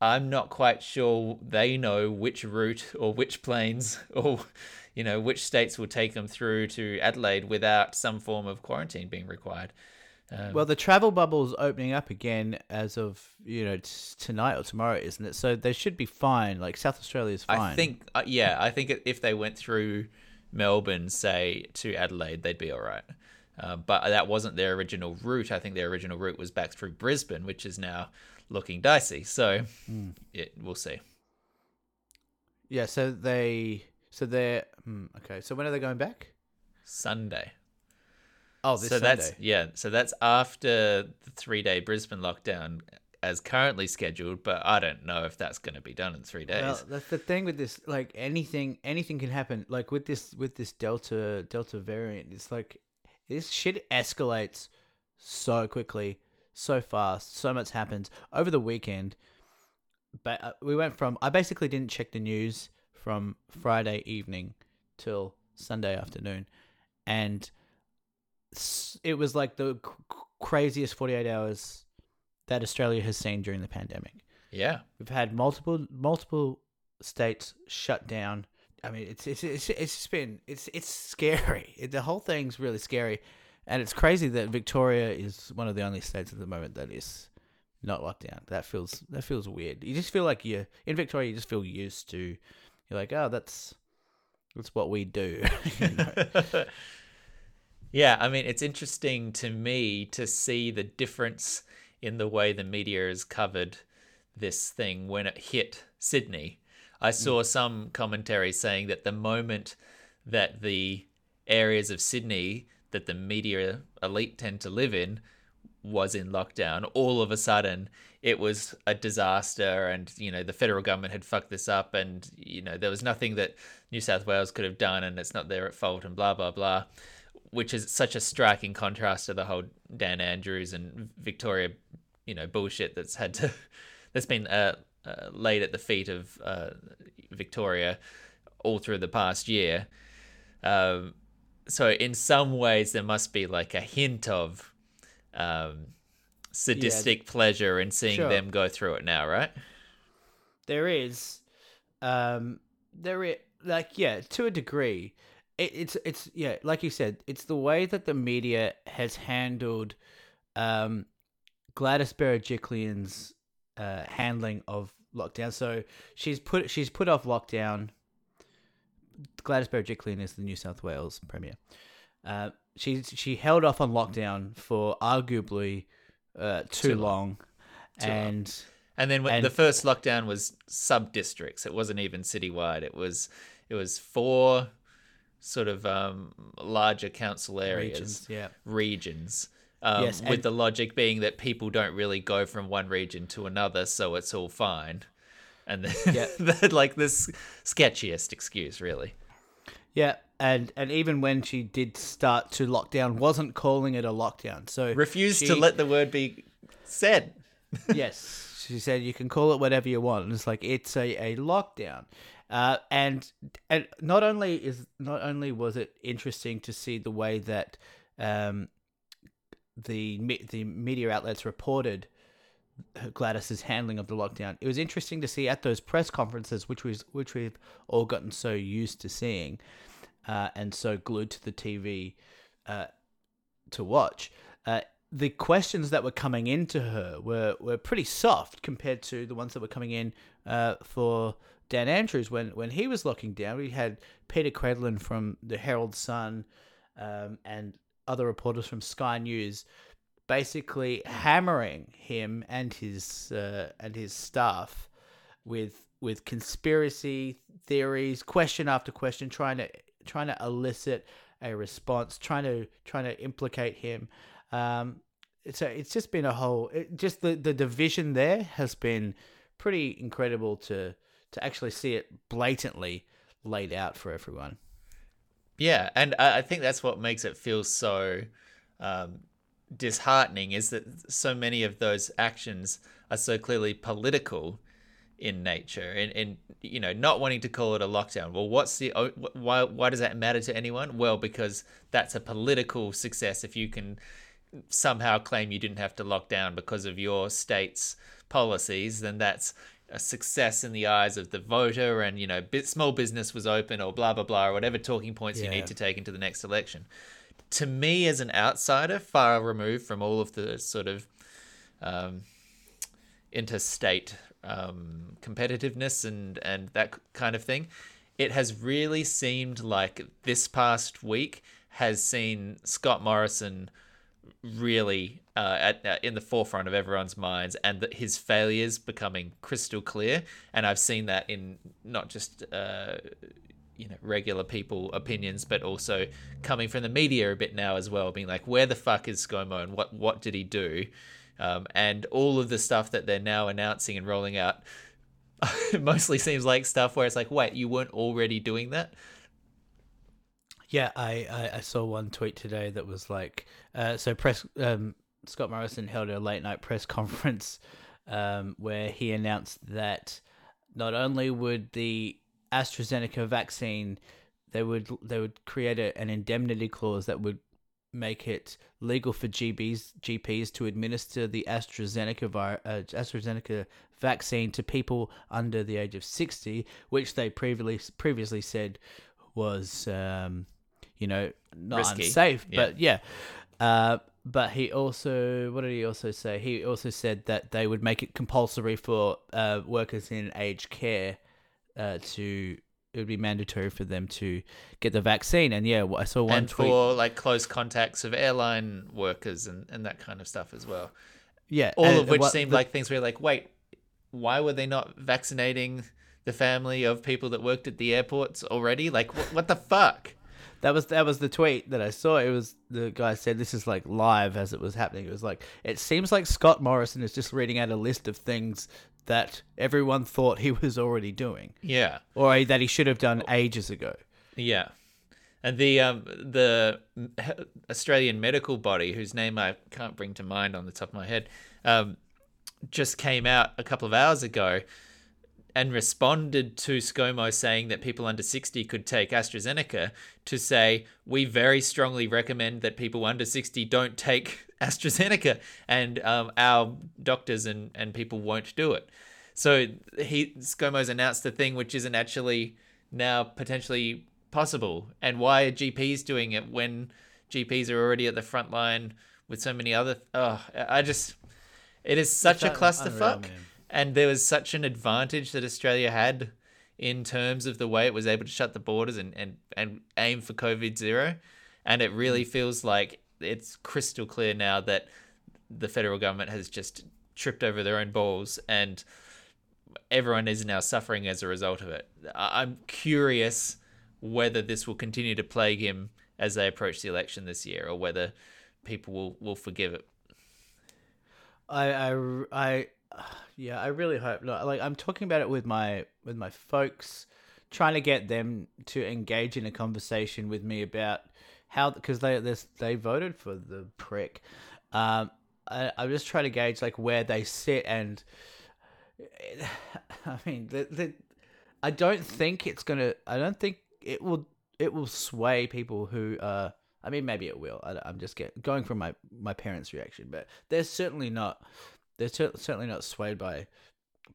I'm not quite sure they know which route or which planes or you know which states will take them through to Adelaide without some form of quarantine being required. Um, Well, the travel bubble's opening up again as of you know t- tonight or tomorrow, isn't it? So they should be fine. Like South Australia's fine. I think, uh, yeah, I think if they went through Melbourne, say to Adelaide, they'd be all right. Uh, but that wasn't their original route. I think their original route was back through Brisbane, which is now looking dicey. So it, we'll see. Yeah. So they. So they're hmm, okay. So when are they going back? Sunday. Oh, this so Sunday. that's yeah. So that's after the three-day Brisbane lockdown, as currently scheduled. But I don't know if that's going to be done in three days. Well, that's the thing with this. Like anything, anything can happen. Like with this, with this Delta Delta variant, it's like this shit escalates so quickly, so fast. So much happens over the weekend. But uh, we went from I basically didn't check the news from Friday evening till Sunday afternoon, and it was like the c- craziest forty eight hours that Australia has seen during the pandemic. yeah, We've had multiple multiple states shut down. I mean, it's it's it's it's just been it's it's scary. It, the whole thing's really scary, and it's crazy that Victoria is one of the only states at the moment that is not locked down. That feels that feels weird. You just feel like you're in Victoria. You just feel used to. You're like, oh, that's that's what we do. yeah. I mean, it's interesting to me to see the difference in the way the media has covered this thing when it hit Sydney. I saw some commentary saying that the moment that the areas of Sydney that the media elite tend to live in was in lockdown, all of a sudden it was a disaster and you know the federal government had fucked this up and you know there was nothing that New South Wales could have done and it's not their fault and blah blah blah which is such a striking contrast to the whole Dan Andrews and Victoria you know bullshit that's had to that's been uh, uh, laid at the feet of uh, Victoria all through the past year um, so in some ways there must be like a hint of um, sadistic pleasure in seeing Sure. them go through it now, right? there is um there is like yeah to a degree it, it's it's yeah like you said it's the way that the media has handled um gladys berejiklian's uh handling of lockdown so she's put she's put off lockdown gladys berejiklian is the new south wales premier uh she she held off on lockdown for arguably uh too, Too long, long. Too long. and And then when And- the first lockdown was sub districts. It wasn't even citywide. It was it was four sort of um, larger council areas, regions yeah regions. Um, Yes, with the logic being that people don't really go from one region to another, so it's all fine. And then, Yeah. the, like this sketchiest excuse, really. Yeah, and and even when she did start to lock down, wasn't calling it a lockdown. So Refused to let the word be said. yes, she said you can call it whatever you want. And it's like it's a, a lockdown. Uh, and and not only is not only was it interesting to see the way that um, the the media outlets reported Gladys's handling of the lockdown. It was interesting to see at those press conferences, which was which we've all gotten so used to seeing. uh, and so glued to the TV uh, to watch. Uh, the questions that were coming into her were, were pretty soft compared to the ones that were coming in uh, for Dan Andrews when, when he was locking down. We had Peta Credlin from the Herald Sun um, and other reporters from Sky News basically hammering him and his uh, and his staff with with conspiracy theories, question after question, trying to trying to elicit a response, trying to trying to implicate him. Um, so it's just been a whole. It, just the the division there has been pretty incredible to to actually see it blatantly laid out for everyone. Yeah, and I think that's what makes it feel so um, disheartening is that so many of those actions are so clearly political in nature and, and you know not wanting to call it a lockdown. Well what's the why why does that matter to anyone? Well because that's a political success if you can somehow claim you didn't have to lock down because of your state's policies then that's a success in the eyes of the voter and you know bit small business was open or blah blah blah or whatever talking points you need to take into the next election. To me as an outsider far removed from all of the sort of um, interstate um, competitiveness and and that kind of thing it has really seemed like this past week has seen Scott Morrison really uh, at, uh, in the forefront of everyone's minds and that his failures becoming crystal clear. And I've seen that in not just uh, you know regular people opinions but also coming from the media a bit now as well being like where the fuck is ScoMo and what what did he do? Um, and all of the stuff that they're now announcing and rolling out mostly seems like stuff where it's like wait you weren't already doing that Yeah, I, I, I saw one tweet today that was like, uh, so press um, Scott Morrison held a late night press conference um, where he announced that not only would the AstraZeneca vaccine, they would they would create a, an indemnity clause that would make it legal for GBs, GPs to administer the AstraZeneca vi- uh, AstraZeneca vaccine to people under the age of 60 which they previously previously said was um, you know not Risky, unsafe yeah. but yeah uh, but he also what did he also say he also said that they would make it compulsory for uh, workers in aged care uh, to it would be mandatory for them to get the vaccine and yeah I saw one and tweet for like close contacts of airline workers and, and that kind of stuff as well. yeah All and of which what- seemed the- like things where you're like, wait, why were they not vaccinating the family of people that worked at the airports already? Like, what, what the fuck? That was that was the tweet that I saw. It was the guy said this is like live as it was happening. It was like it seems like Scott Morrison is just reading out a list of things that everyone thought he was already doing Yeah, or that he should have done ages ago. yeah. And the um the Australian medical body, whose name I can't bring to mind on the top of my head, um, just came out a couple of hours ago and responded to ScoMo saying that people under 60 could take AstraZeneca to say, we very strongly recommend that people under 60 don't take AstraZeneca and um, our doctors and, and people won't do it. So he ScoMo's announced a thing which isn't actually now potentially possible. And why are GPs doing it when GPs are already at the front line with so many other... Oh, I just... It is such a clusterfuck unreal. And there was such an advantage that Australia had in terms of the way it was able to shut the borders and, and, and aim for COVID zero. And it really mm. feels like it's crystal clear now that the federal government has just tripped over their own balls and everyone is now suffering as a result of it. I'm curious whether this will continue to plague him as they approach the election this year or whether people will, will forgive it. I, I, I, yeah, I really hope not. Like, I'm talking about it with my with my folks, trying to get them to engage in a conversation with me about how because they they they voted for the prick. Um, I, I'm just trying to gauge like where they sit, and I mean, the, the, I don't think it's gonna. I don't think it will. It will sway people who uh I mean, maybe it will. I, am just get, going from my, my parents' reaction, but they're certainly not. They're cer- certainly not swayed by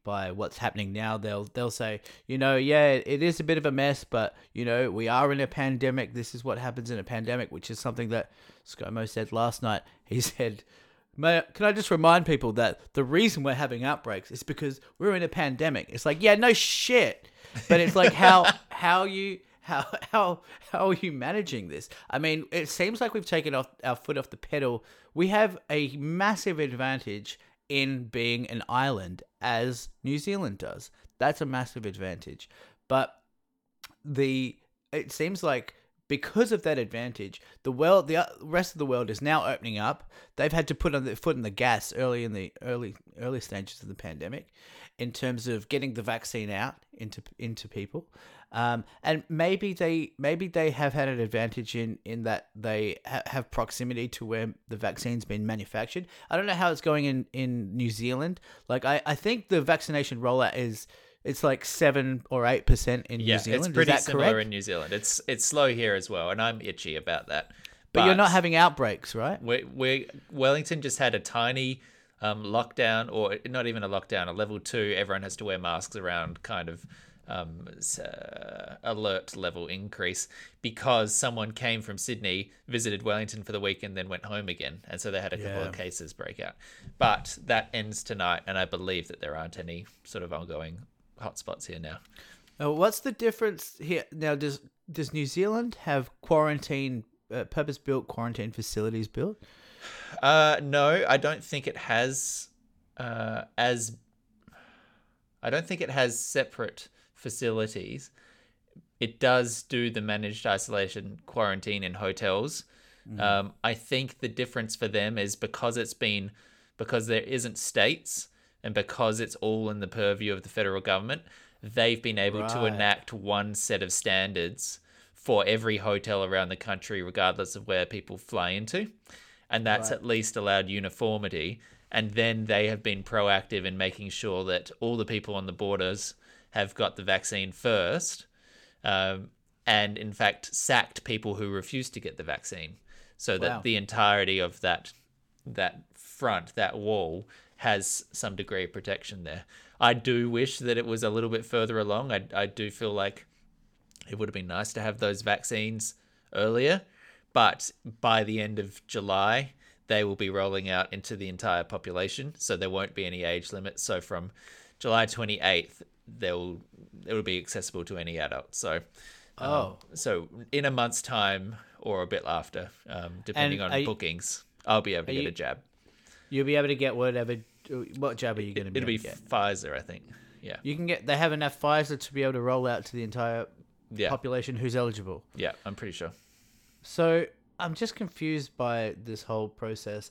by what's happening now. They'll they'll say, you know, yeah, it is a bit of a mess, but you know, we are in a pandemic. This is what happens in a pandemic, which is something that ScoMo said last night. He said. May, can I just remind people that the reason we're having outbreaks is because we're in a pandemic? It's like, yeah, no shit, but it's like how how you how how how are you managing this? I mean, it seems like we've taken off our foot off the pedal. We have a massive advantage in being an island as New Zealand does. That's a massive advantage. But the it seems like because of that advantage, the world, the uh, rest of the world is now opening up. They've had to put on their foot in the gas early in the early early stages of the pandemic, in terms of getting the vaccine out into into people, um, and maybe they maybe they have had an advantage in in that they ha- have proximity to where the vaccine's been manufactured. I don't know how it's going in in New Zealand. Like I I think the vaccination rollout is. It's like seven or eight percent in Yeah, New Zealand. it's pretty similar correct? in New Zealand. It's it's slow here as well, and I'm itchy about that. but you're not having outbreaks, right? we we Wellington just had a tiny um, lockdown, or not even a lockdown, a level two. Everyone has to wear masks around, kind of um, uh, alert level increase because someone came from Sydney, visited Wellington for the week, and then went home again, and so they had a couple Yeah. of cases break out. But that ends tonight, and I believe that there aren't any sort of ongoing hotspots here now. Uh, what's the difference here now? Does does New Zealand have quarantine, uh, purpose built quarantine facilities built? Uh, no, I don't think it has uh, as. I don't think it has separate facilities. It does do the managed isolation quarantine in hotels. Um, I think the difference for them is because it's been because there isn't states and because it's all in the purview of the federal government, they've been able to enact one set of standards for every hotel around the country, regardless of where people fly into. And that's at least allowed uniformity. And then they have been proactive in making sure that all the people on the borders have got the vaccine first. Um, and in fact, sacked people who refused to get the vaccine, so that Wow. the entirety of that that front, that wall, has some degree of protection there. I do wish that it was a little bit further along. I, I do feel like it would have been nice to have those vaccines earlier, but by the end of July, they will be rolling out into the entire population, so there won't be any age limit. So from July 28th, they'll it will be accessible to any adult. So, um, Oh. so in a month's time or a bit after, um, depending And on are you- bookings, I'll be able to get you- a jab. You'll be able to get whatever. What jab are you going to be? It'll be able to get? Pfizer, I think. Yeah, You can get. They have enough Pfizer to be able to roll out to the entire yeah, population who's eligible. yeah. I'm pretty sure. So I'm just confused by this whole process.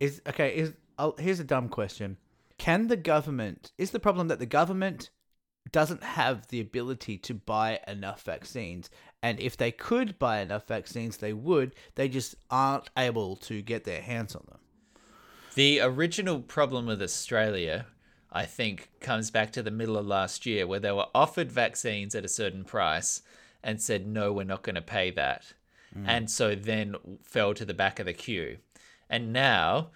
Is okay. Is I'll, here's a dumb question: Can the government? Is the problem that the government doesn't have the ability to buy enough vaccines? And if they could buy enough vaccines, they would. They just aren't able to get their hands on them. The original problem with Australia, I think, comes back to the middle of last year where they were offered vaccines at a certain price and said, no, we're not going to pay that. Mm. And so then fell to the back of the queue. And now,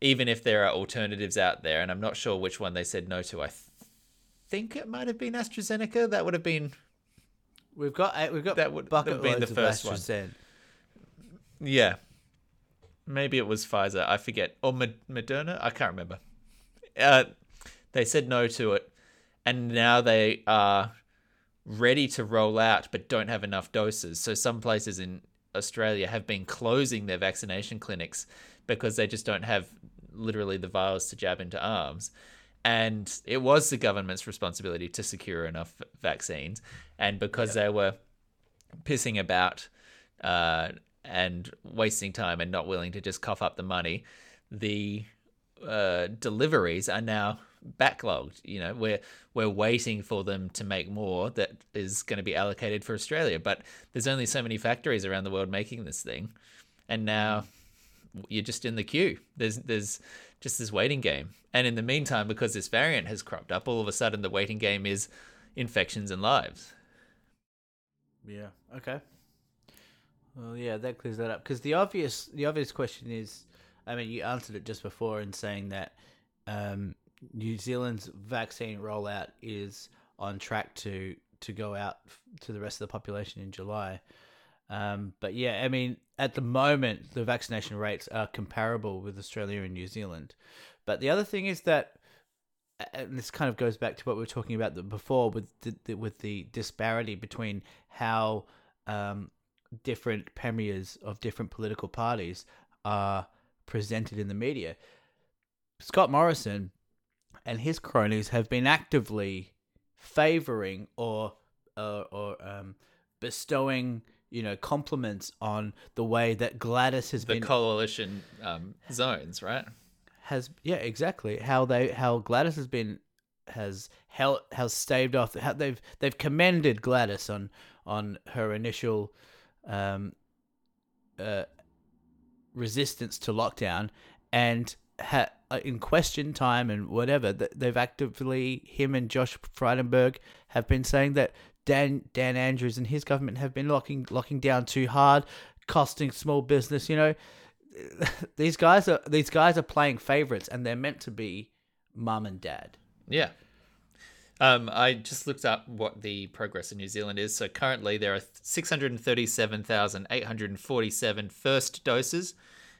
even if there are alternatives out there, and I'm not sure which one they said no to, I think it might have been AstraZeneca. That would have been We've got uh, we've got That would- bucket that would be the first one. Yeah. Maybe it was Pfizer. I forget. Or Moderna? I can't remember. Uh, they said no to it. And now they are ready to roll out but don't have enough doses. So some places in Australia have been closing their vaccination clinics because they just don't have literally the vials to jab into arms. And it was the government's responsibility to secure enough vaccines. And because they were pissing about uh, and wasting time and not willing to just cough up the money, the uh, deliveries are now backlogged. You know, we're we're waiting for them to make more that is going to be allocated for Australia, but there's only so many factories around the world making this thing, and now you're just in the queue. There's there's just this waiting game, and in the meantime, because this variant has cropped up, all of a sudden the waiting game is infections and lives. Yeah. Okay. Well, yeah, that clears that up because the obvious the obvious question is, I mean, you answered it just before in saying that um, New Zealand's vaccine rollout is on track to to go out to the rest of the population in July. Um, but yeah, I mean, at the moment, the vaccination rates are comparable with Australia and New Zealand. But the other thing is that, and this kind of goes back to what we were talking about before with the, with the disparity between how um, different premiers of different political parties are presented in the media. Scott Morrison and his cronies have been actively favoring or uh, or um, bestowing you know compliments on the way that Gladys has been The been coalition um, zones, right? has yeah exactly how they how Gladys has been has held has staved off how they've they've commended Gladys on on her initial um uh resistance to lockdown and ha- uh, in question time and whatever they've actively him and Josh Frydenberg have been saying that Dan Dan Andrews and his government have been locking locking down too hard costing small business you know these guys are these guys are playing favorites and they're meant to be mum and dad. Yeah. Um, I just looked up what the progress in New Zealand is. So currently there are 637,847 first doses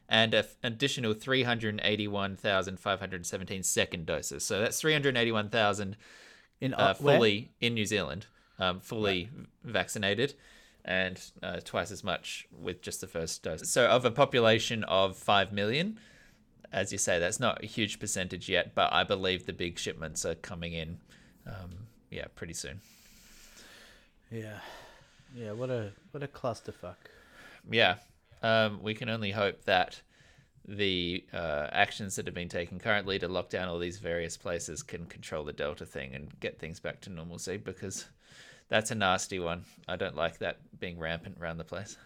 and an additional 381,517 second doses. So that's 381,000 In uh, where? fully in New Zealand, um, fully vaccinated, and uh, twice as much with just the first dose. So, of a population of 5 million, as you say, that's not a huge percentage yet, but I believe the big shipments are coming in, um, yeah, pretty soon. Yeah, yeah. What a what a clusterfuck. Yeah, um, we can only hope that the uh, actions that have been taken currently to lock down all these various places can control the Delta thing and get things back to normalcy because that's a nasty one. I don't like that being rampant around the place.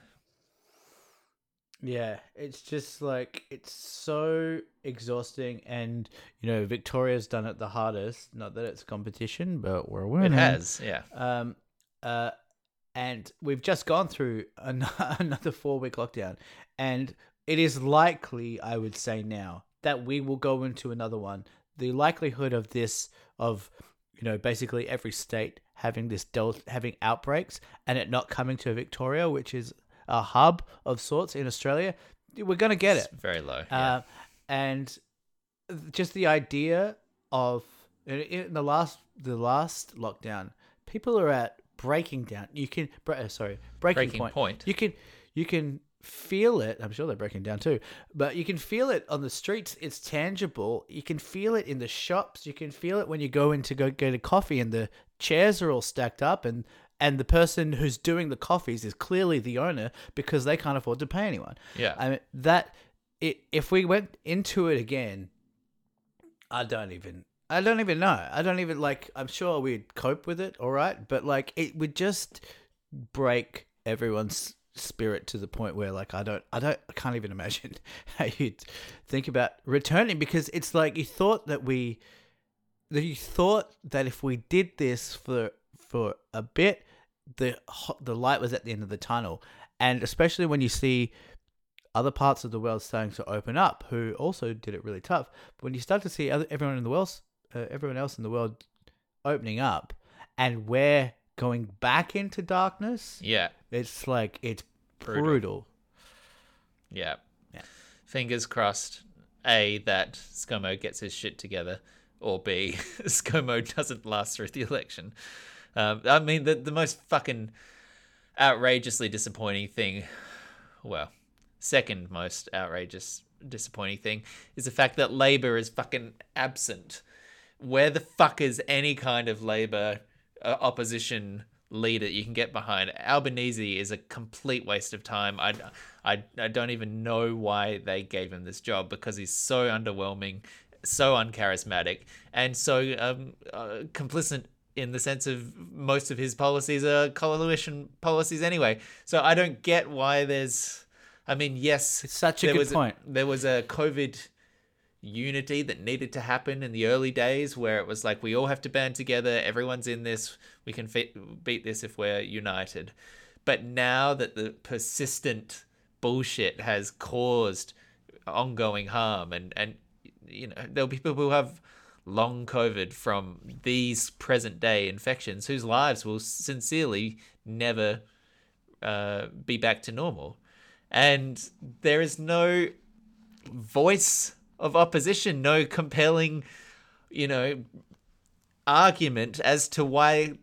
Yeah, it's just like it's so exhausting, and you know Victoria's done it the hardest. Not that it's competition, but we're It has, yeah. Um, uh, and we've just gone through an- another four week lockdown, and it is likely, I would say now, that we will go into another one. The likelihood of this, of you know, basically every state having this del- having outbreaks and it not coming to Victoria, which is a hub of sorts in Australia, we're gonna get it. Very low. Yeah. Uh, and just the idea of in, in the last the last lockdown, people are at breaking down. You can uh, sorry breaking, Breaking point. point. You can you can feel it. I'm sure they're breaking down too, but you can feel it on the streets. It's tangible. You can feel it in the shops. You can feel it when you go in to go get a coffee and the chairs are all stacked up and. And the person who's doing the coffees is clearly the owner because they can't afford to pay anyone. Yeah. I mean that it, if we went into it again, I don't even I don't even know. I don't even like I'm sure we'd cope with it all right, but like it would just break everyone's spirit to the point where like I don't I don't I can't even imagine how you'd think about returning because it's like you thought that we that you thought that if we did this for for a bit the the light was at the end of the tunnel. And especially when you see other parts of the world starting to open up who also did it really tough. But when you start to see other, everyone in the world uh, everyone else in the world opening up and we're going back into darkness yeah. it's like it's Brutal. brutal, Yeah. Yeah. Fingers crossed. A that ScoMo gets his shit together, or B ScoMo doesn't last through the election. Um, I mean, the the most fucking outrageously disappointing thing, well, second most outrageous disappointing thing is the fact that Labor is fucking absent. Where the fuck is any kind of Labor uh, opposition leader you can get behind? Albanese is a complete waste of time. I, I, I don't even know why they gave him this job because he's so underwhelming, so uncharismatic, and so um, uh, complicit in the sense of most of his policies are coalition policies anyway. So I don't get why there's. I mean, yes, such a good was point. there was a COVID unity that needed to happen in the early days where it was like we all have to band together everyone's in this we can fe- beat this if we're united but now that the persistent bullshit has caused ongoing harm and and you know there'll be people who have long COVID from these present day infections whose lives will sincerely never uh, be back to normal. And there is no voice of opposition, no compelling, you know, argument as to why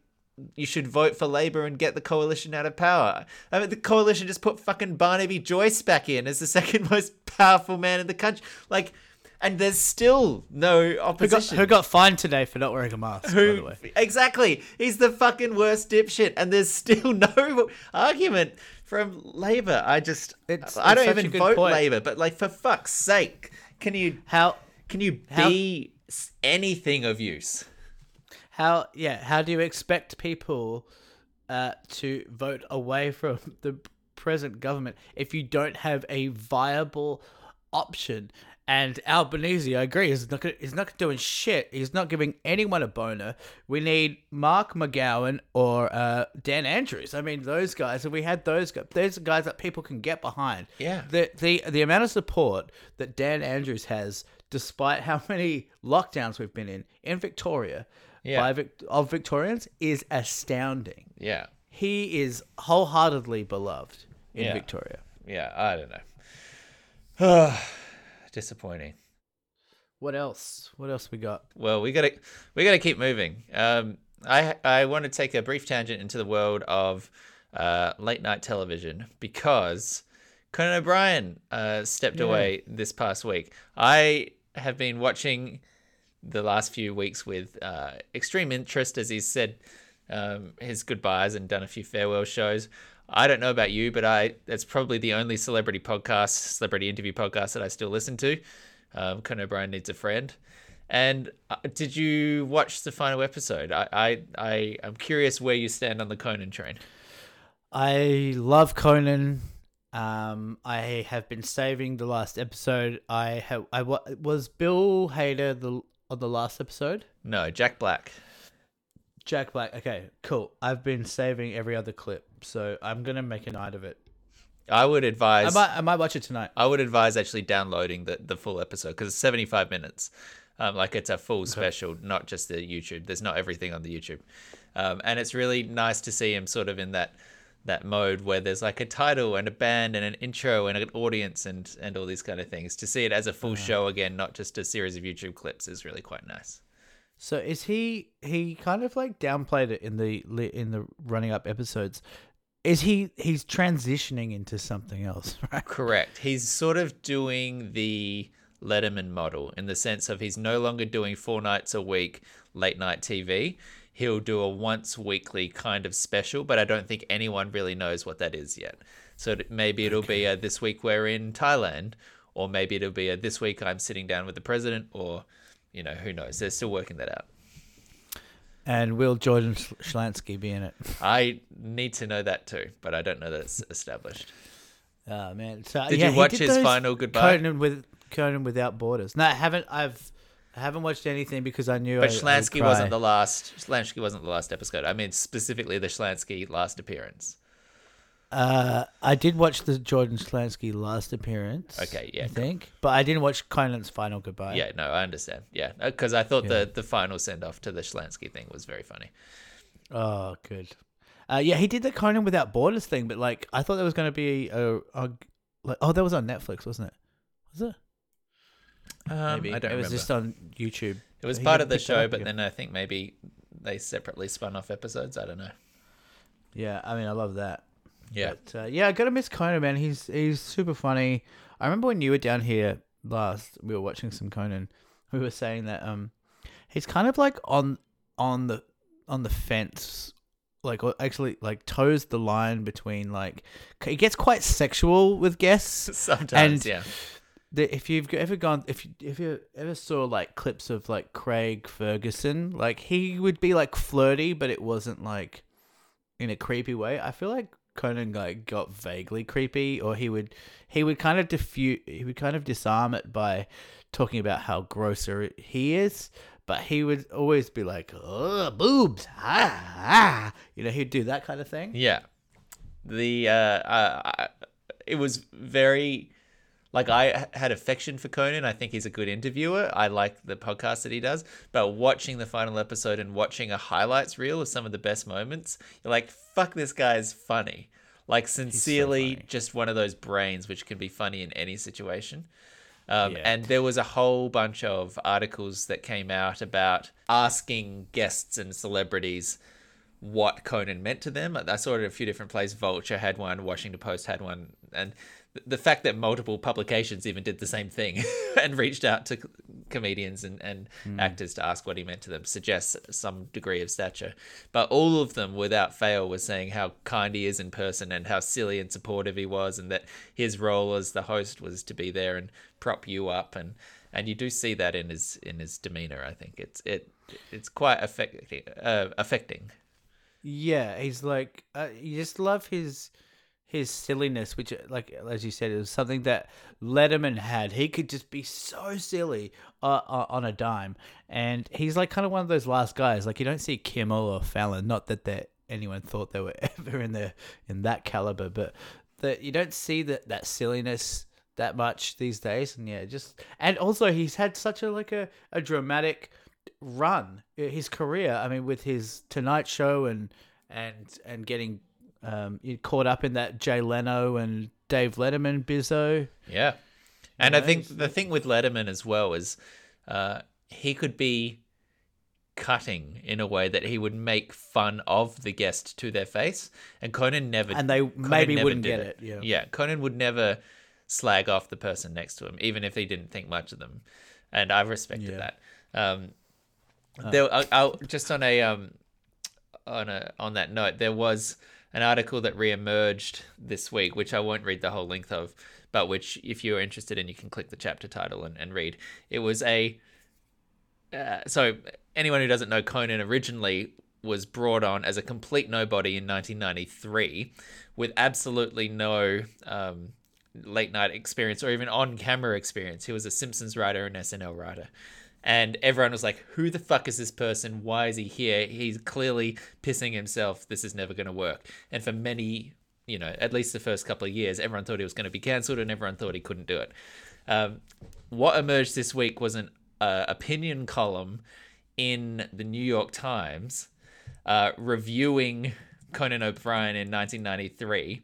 you should vote for Labor and get the coalition out of power. I mean, the coalition just put fucking Barnaby Joyce back in as the second most powerful man in the country. Like, and there's still no Who got, opposition. who got fined today for not wearing a mask? by the way. exactly? He's the fucking worst dipshit, and there's still no argument from Labor. I just, It's- I don't even vote. Labor, but like for fuck's sake, can you How can you How- be anything of use? how yeah how do you expect people uh, to vote away from the present government if you don't have a viable option? And Albanese, I agree, is not gonna, not doing shit. He's not giving anyone a boner. We need Mark McGowan or uh, Dan Andrews. I mean, those guys. If we had those guys, those are guys that people can get behind. Yeah. The the the amount of support that Dan Andrews has, despite how many lockdowns we've been in in Victoria, Yeah. by of Victorians, is astounding. Yeah, He is wholeheartedly beloved in Yeah. Victoria. yeah, I don't know. Disappointing. What else? What else we got? Well, we gotta we gotta keep moving. Um, I I want to take a brief tangent into the world of uh, late night television because Conan O'Brien uh, stepped away this past week. I have been watching the last few weeks with uh, extreme interest as he's said um, his goodbyes and done a few farewell shows. I don't know about you, but I that's probably the only celebrity podcast, celebrity interview podcast that I still listen to. Um, Conan O'Brien needs a friend. And uh, did you watch the final episode? I, I I am curious where you stand on the Conan train. I love Conan. Um, I have been saving the last episode. I have. I wa- was Bill Hader the on the last episode. No, Jack Black. Jack Black. Okay, cool. I've been saving every other clip, so I'm gonna make a night of it. I would I advise. might. I might watch it tonight. I would advise actually downloading the, the full episode because it's 75 minutes. Um, like it's a full special, not just the YouTube. There's not everything on the YouTube. Um, and it's really nice to see him sort of in that that mode where there's like a title and a band and an intro and an audience and and all these kind of things. To see it as a full show again, not just a series of YouTube clips, is really quite nice. So is he? He kind of like downplayed it in the in the running up episodes. Is he? He's transitioning into something else, right? Correct. He's sort of doing the Letterman model in the sense of he's no longer doing four nights a week late night TV. He'll do a once weekly kind of special, but I don't think anyone really knows what that is yet. So maybe it'll be a this week we're in Thailand, or maybe it'll be a this week I'm sitting down with the president, or you know who knows. They're still working that out. And will Jordan Schlansky be in it? I need to know that too, but I don't know that it's established. Oh man! So Did yeah, you watch did his final goodbye? Conan with Conan without borders. No, I haven't. I've I haven't watched anything because I knew. But I, Schlansky I wasn't the last. Schlansky wasn't the last episode. I mean specifically the Schlansky last appearance. Uh, I did watch the Jordan Schlansky last appearance. Okay, yeah, I cool. think, but I didn't watch Conan's final goodbye. Yeah, no, I understand. Yeah, because I thought Yeah. the the final send off to the Schlansky thing was very funny. Oh, good. Uh, yeah, he did the Conan without borders thing, but like I thought there was going to be a, a like oh that was on Netflix, wasn't it? Was it? Um, Maybe I don't it was just on YouTube. it was he part of the show, but then I think maybe they separately spun off episodes. I don't know. Yeah, I mean I love that. Yeah, But, uh, yeah, I gotta miss Conan, man. He's he's super funny. I remember when you were down here last, we were watching some Conan. We were saying that um, he's kind of like on on the on the fence, like or actually like toes the line between like he gets quite sexual with guests. sometimes. And- yeah, The, if you've ever gone, if you, if you ever saw like clips of like Craig Ferguson, like he would be like flirty, but it wasn't like in a creepy way. I feel like Conan like got vaguely creepy, or he would he would kind of diffuse, he would kind of disarm it by talking about how grosser he is. But he would always be like, "Oh, boobs, ah, ah," you know, he'd do that kind of thing. yeah. The uh, uh, it was very Like I had affection for Conan. I think he's a good interviewer. I like the podcast that he does. But watching the final episode and watching a highlights reel of some of the best moments, you're like, fuck, this guy's funny. Like sincerely, funny. just one of those brains which can be funny in any situation. Um, Yeah. And there was a whole bunch of articles that came out about asking guests and celebrities what Conan meant to them. I saw it in a few different places. Vulture had one, Washington Post had one, and the fact that multiple publications even did the same thing and reached out to comedians and, and actors to ask what he meant to them suggests some degree of stature. But all of them, without fail, were saying how kind he is in person and how silly and supportive he was, and that his role as the host was to be there and prop you up and. And you do see that in his in his demeanor. I think it's it it's quite affecting. Uh, affecting. Yeah, he's like uh, you just love his his silliness, which, uh, like as you said, it was something that Letterman had. He could just be so silly uh, on a dime, and he's like kind of one of those last guys. Like you don't see Kimmel or Fallon. Not that that anyone thought they were ever in the in that caliber, but that you don't see that that silliness that much these days. And yeah, just and also he's had such a like a, a dramatic run his career. I mean, with his Tonight Show and and and getting um caught up in that Jay Leno and Dave Letterman bizzo. Yeah. And I know, think the thing with Letterman as well is uh, he could be cutting in a way that he would make fun of the guest to their face. And Conan never And they Conan maybe wouldn't get it, yeah. Yeah. Conan would never slag off the person next to him, even if he didn't think much of them. And I respected Yeah. that. Um, there, I'll, I'll, just on a um, on a on that note, there was an article that reemerged this week, which I won't read the whole length of, but which, if you're interested in, you can click the chapter title and, and read. It was a uh, so anyone who doesn't know, Conan originally was brought on as a complete nobody in 1993, with absolutely no um, late night experience or even on camera experience. He was a Simpsons writer and SNL writer. And everyone was like, who the fuck is this person? Why is he here? He's clearly pissing himself. This is never going to work. And for many, you know, at least the first couple of years, everyone thought he was going to be cancelled and everyone thought he couldn't do it. Um, what emerged this week was an uh, opinion column in the New York Times uh, reviewing Conan O'Brien in 1993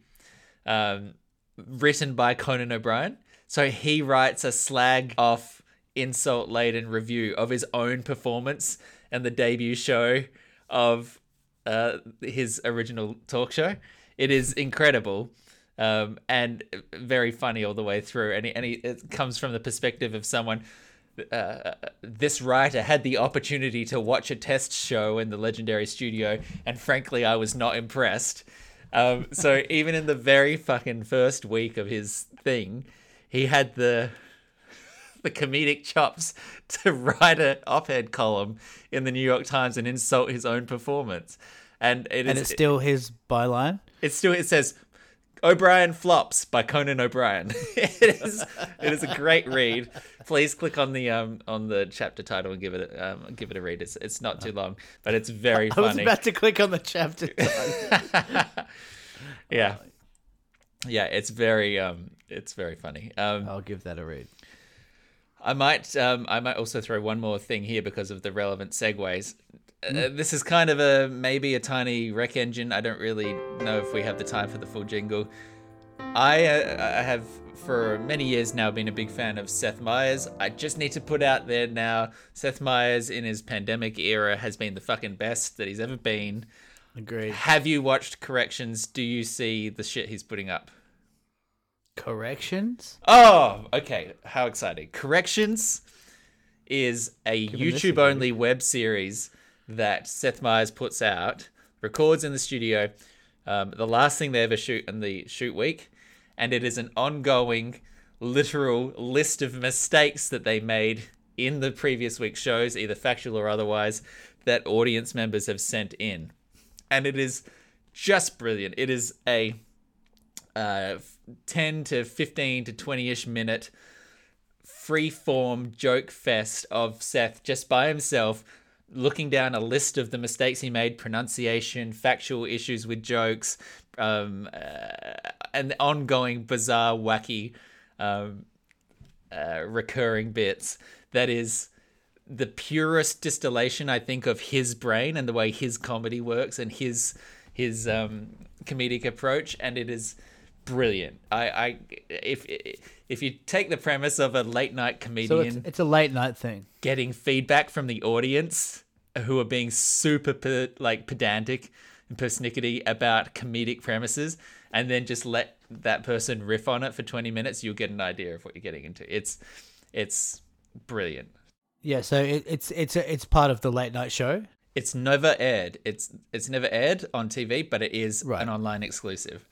um, written by Conan O'Brien. So he writes a slag off, insult laden review of his own performance and the debut show of uh, his original talk show. It is incredible um, and very funny all the way through. And, he, and he, it comes from the perspective of someone. Uh, this writer had the opportunity to watch a test show in the legendary studio, and frankly, I was not impressed. Um, so even in the very fucking first week of his thing, he had the the comedic chops to write a op-ed column in the New York Times and insult his own performance. And it And is it's still his byline. it's still it says O'Brien flops by Conan O'Brien. it is it is a great read. Please click on the um on the chapter title and give it a, um give it a read. It's it's not too long, but it's very I was about to click on the chapter. yeah, yeah, it's very um it's very funny. Um, I'll give that a read. I might um I might also throw one more thing here because of the relevant segues. Uh, this is kind of a maybe a tiny rec engine. I don't really know if we have the time for the full jingle. I uh, I have for many years now been a big fan of Seth Meyers. I just need to put out there now, Seth Meyers in his pandemic era has been the fucking best that he's ever been. Agreed. Have you watched Corrections? Do you see the shit he's putting up? Corrections. Oh, okay. How exciting. Corrections is a Given YouTube only web series that Seth Meyers puts out, records in the studio, um, the last thing they ever shoot in the shoot week, and it is an ongoing, literal list of mistakes that they made in the previous week's shows, either factual or otherwise, that audience members have sent in. And it is just brilliant. It is a uh, 10 to 15 to 20 ish minute free form joke fest of Seth just by himself looking down a list of the mistakes he made pronunciation, factual issues with jokes, um, uh, and ongoing bizarre, wacky um, uh, recurring bits. That is the purest distillation I think of his brain and the way his comedy works and his his um, comedic approach. And it is brilliant. I, I if if you take the premise of a late night So comedian it's, it's a late night thing. getting feedback from the audience who are being super pe- like pedantic and persnickety about comedic premises and then just let that person riff on it for 20 minutes you'll get an idea of what you're getting into it's it's brilliant Yeah, so it, it's it's a, it's part of the late night show. it's never aired it's it's never aired on tv but it is Right. an online exclusive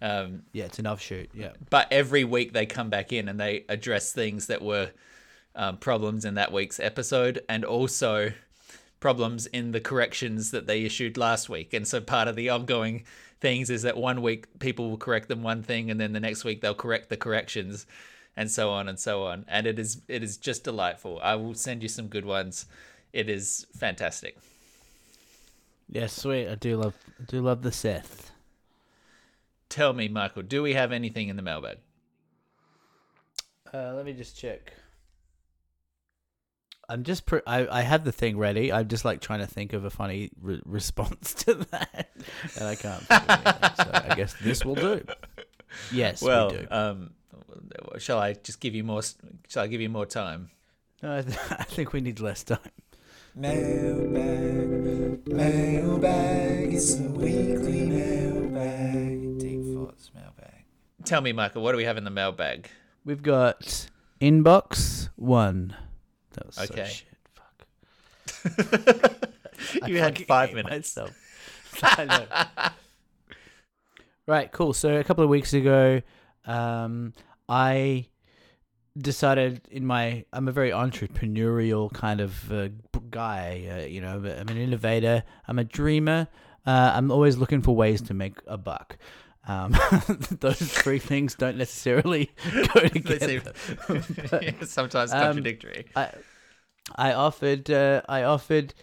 um, Yeah, it's an offshoot. Yeah. but every week they come back in and they address things that were um, problems in that week's episode and also problems in the corrections that they issued last week. And so part of the ongoing things is that one week people will correct them one thing and then the next week they'll correct the corrections and so on and so on. And it is it is just delightful. I will send you some good ones. It is fantastic. Yeah, sweet. I do love I do love the Seth. Tell me, Michael, do we have anything in the mailbag? Uh, let me just check. I'm just pr- I I have the thing ready. I'm just like trying to think of a funny re- response to that, and I can't. Think of anything, so I guess this will do. Yes, Well, we do. um, shall I just give you more? Shall I give you more time? No, I, th- I think we need less time. Mailbag, mailbag, it's the weekly mailbag. Thoughts mailbag. Tell me, Michael, what do we have in the mailbag? We've got inbox one. That was Okay. so shit. Fuck. you had five minutes. know. right, cool. So a couple of weeks ago, um, I decided in my I'm a very entrepreneurial kind of uh, guy. Uh, you know, I'm an innovator. I'm a dreamer. Uh, I'm always looking for ways to make a buck. Um, those three things don't necessarily go together. seem sometimes Um, contradictory. I I offered uh, I offered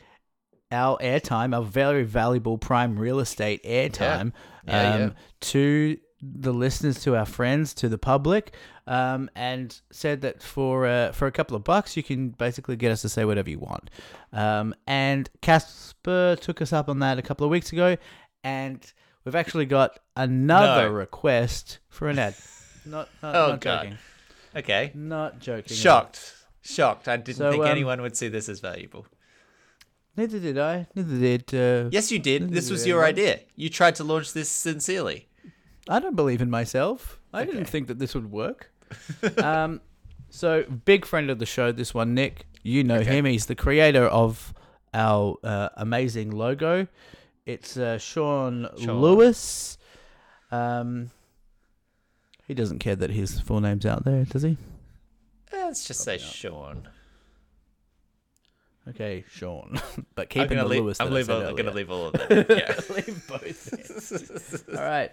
our airtime, our very valuable prime real estate airtime, Yeah, um, yeah. to the listeners, to our friends, to the public, um, and said that for uh, for a couple of bucks, you can basically get us to say whatever you want. Um, and Casper took us up on that a couple of weeks ago, and we've actually got another No. request for an ad. Not, not, Oh, not God. joking. Okay, Not joking. at all. shocked, shocked. I didn't So, think um, anyone would see this as valuable. Neither did I. Neither did. Uh, Yes, you did. This was Yeah, your right. idea. You tried to launch this sincerely. I don't believe in myself. I didn't think that this would work. um, so big friend of the show, this one, Nick. You know Okay. him. He's the creator of our uh, amazing logo. It's uh, Sean, Sean. Lewis. Um, he doesn't care that his full name's out there, does he? Eh, Let's just say Sean. Okay, Sean. but I'm keeping gonna the leave. Lewis. I'm leave all, I'm gonna leave all of that. Yeah. Leave both. All right.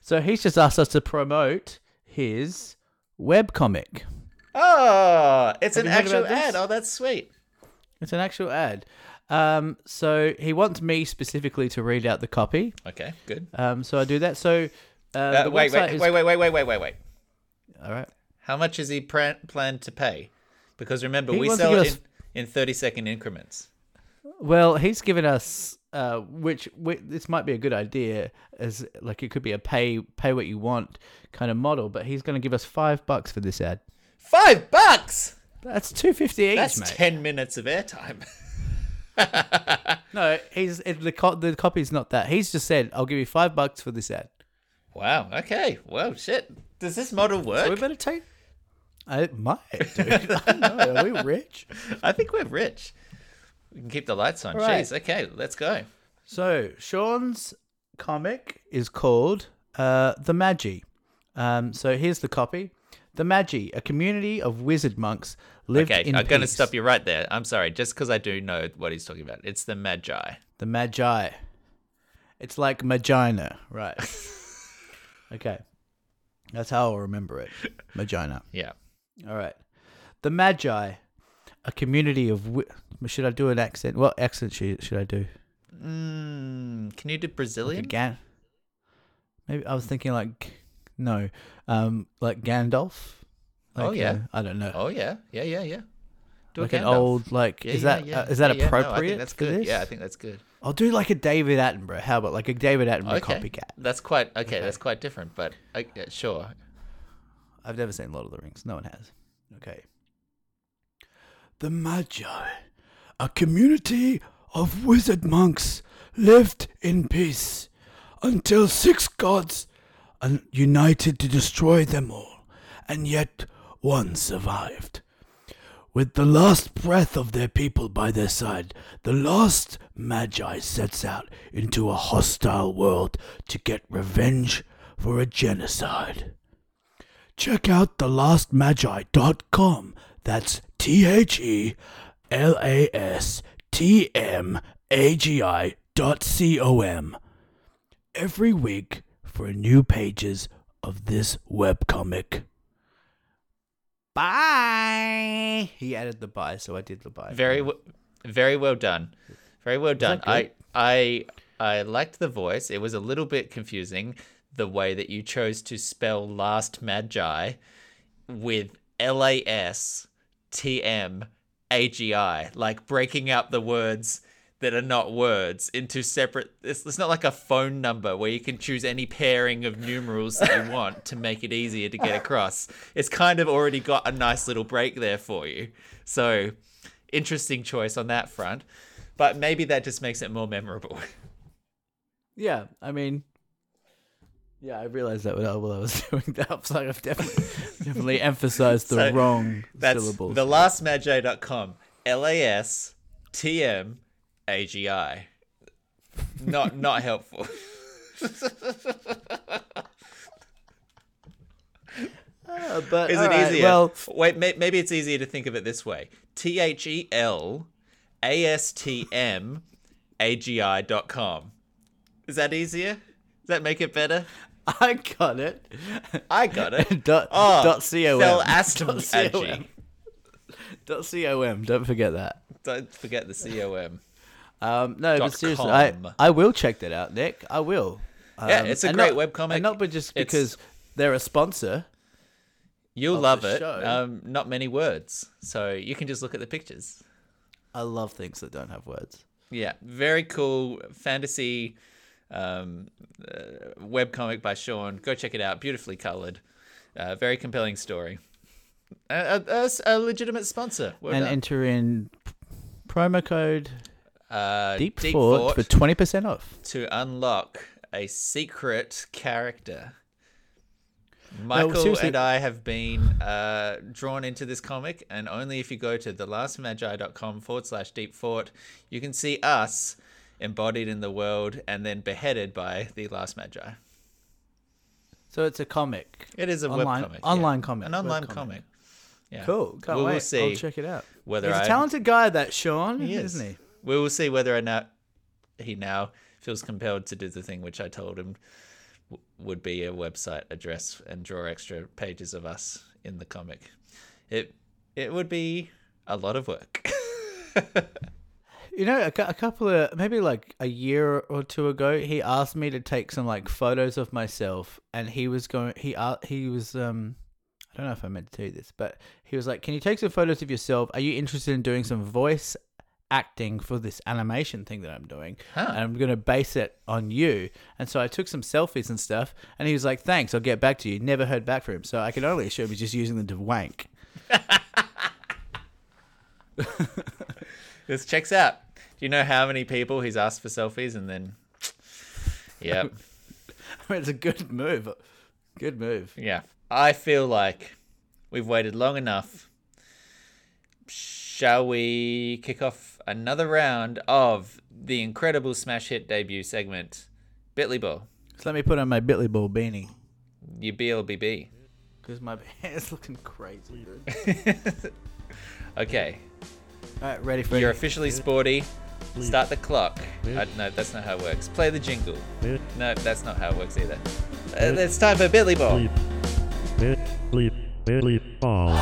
So he's just asked us to promote his webcomic. Oh, it's Have an actual ad. Oh, that's sweet. It's an actual ad. Um, so he wants me specifically to read out the copy. Okay, good. Um, so I do that. So uh, Uh, wait, wait, is- wait, wait, wait, wait, wait, wait, wait. All right. How much is he plan- planned to pay? Because remember, He we sell it us- in, in 30 second increments. Well, he's given us uh, which, which this might be a good idea as like it could be a pay pay what you want kind of model, but he's going to give us five bucks for this ad. Five bucks! That's two fifty each, That's mate. 10 minutes of airtime. No, he's it, the co- the copy's not that. He's just said, "I'll give you five bucks for this ad." wow, okay. Well, shit. Does this model So we work? better take. I might, dude. I don't know. Are we rich? I think we're rich. We can keep the lights on. Right. Jeez, okay, let's go. So Sean's comic is called uh, The Magi. Um, so here's the copy. The Magi, a community of wizard monks, lived Okay, I'm going to stop you right there. I'm sorry, just because I do know what he's talking about. It's the Magi. The Magi. It's like Magina, right? okay, that's how I'll remember it. Magina. Yeah. All right. The Magi, a community of. Wi- should I do an accent? What accent should, should I do? Mm, can you do Like Brazilian? Gan- Maybe I was thinking like no, um, like Gandalf. Oh, yeah. uh, I don't know. Oh yeah, yeah, yeah, yeah. Do like an old like Yeah, is yeah, that yeah. uh, is that yeah. No, appropriate that's good. this? Yeah, I think that's good. I'll do like a David Attenborough. How about like a David Attenborough Okay, copycat? that's quite okay, That's quite different, but uh, yeah, sure. I've never seen Lord of the Rings. No one has. Okay. The Magi, a community of wizard monks, lived in peace until six gods united to destroy them all, and yet one survived. With the last breath of their people by their side, the last Magi sets out into a hostile world to get revenge for a genocide. Check out thelastmagi.com. That's T H E L A S T M A G I dot C O M. Every week for new pages of this webcomic. Bye. He added the bye, so I did the bye. Very, w- very well done. Very well done. I. I, I liked the voice. It was a little bit confusing the way that you chose to spell last magi with L A S T M A G I, like breaking up the words that are not words into separate. It's, it's not like a phone number where you can choose any pairing of numerals that you want to make it easier to get across. It's kind of already got a nice little break there for you. So, interesting choice on that front. But maybe that just makes it more memorable. Yeah, I mean, yeah, I realized that while I was doing that. Like, I've definitely, definitely emphasized the So, wrong That's syllables. thelastmagi.com. L A S T M A G I. Not not helpful. Uh, but Is it right, easier? Well, Wait, may, maybe it's easier to think of it this way: T H E L A S T M A G I dot com. Is that easier? Does that make it better? I got it. I got it. dot, Oh, dot com. Fel Aston Dot com. Dot com. Don't forget that. Don't forget the C O M. Um, no, but seriously, I. I will check that out, Nick. I will. Yeah, Um, it's a great not- webcomic. And not but just It's- because they're a sponsor. You'll love it. Um, not many words, so you can just look at the pictures. I love things that don't have words. Yeah, very cool fantasy um, uh, webcomic by Sean. Go check it out. Beautifully colored, uh, very compelling story. A, a- a- a legitimate sponsor. Well and done. enter in promo code uh, Deep, Deep Fort Fort for twenty percent off. to unlock a secret character. Michael seriously- and I have been uh, drawn into this comic, and only if you go to thelastmagi.com forward slash deep fort, you can see us embodied in the world and then beheaded by the last magi. So it's a comic. It is a Online- web comic. online comic, An online web comic. Yeah. Cool. Can't we wait. see I'll check it out. whether He's a talented guy, that Sean, He is. isn't he? We will see whether or not he now feels compelled to do the thing which I told him would be a website address and draw extra pages of us in the comic. It it would be a lot of work. You know, a, a couple of maybe like a year or two ago, he asked me to take some like photos of myself, and he was going. He he was um, I don't know if I meant to do this, but he was like, "Can you take some photos of yourself? Are you interested in doing some voice acting for this animation thing that I'm doing? Huh. And I'm going to base it on you." And so I took some selfies and stuff, and he was like, "Thanks, I'll get back to you." Never heard back from him, so I can only assume he's just using them to wank. this checks out. Do you know how many people he's asked for selfies and then Yep. I mean, it's a good move. Good move. Yeah. I feel like we've waited long enough. Shall we kick off another round of the incredible smash hit debut segment, Bitly Ball? So let me put on my Bitly Ball beanie. You BLBB. Because my hair's looking crazy, dude. Okay. Alright, ready for You're it. officially sporty. Start the clock. Uh, no, that's not how it works. Play the jingle. No, that's not how it works either. Uh, it's time for Bitly Ball. Bleep. Bit, bleep, bleep, ball.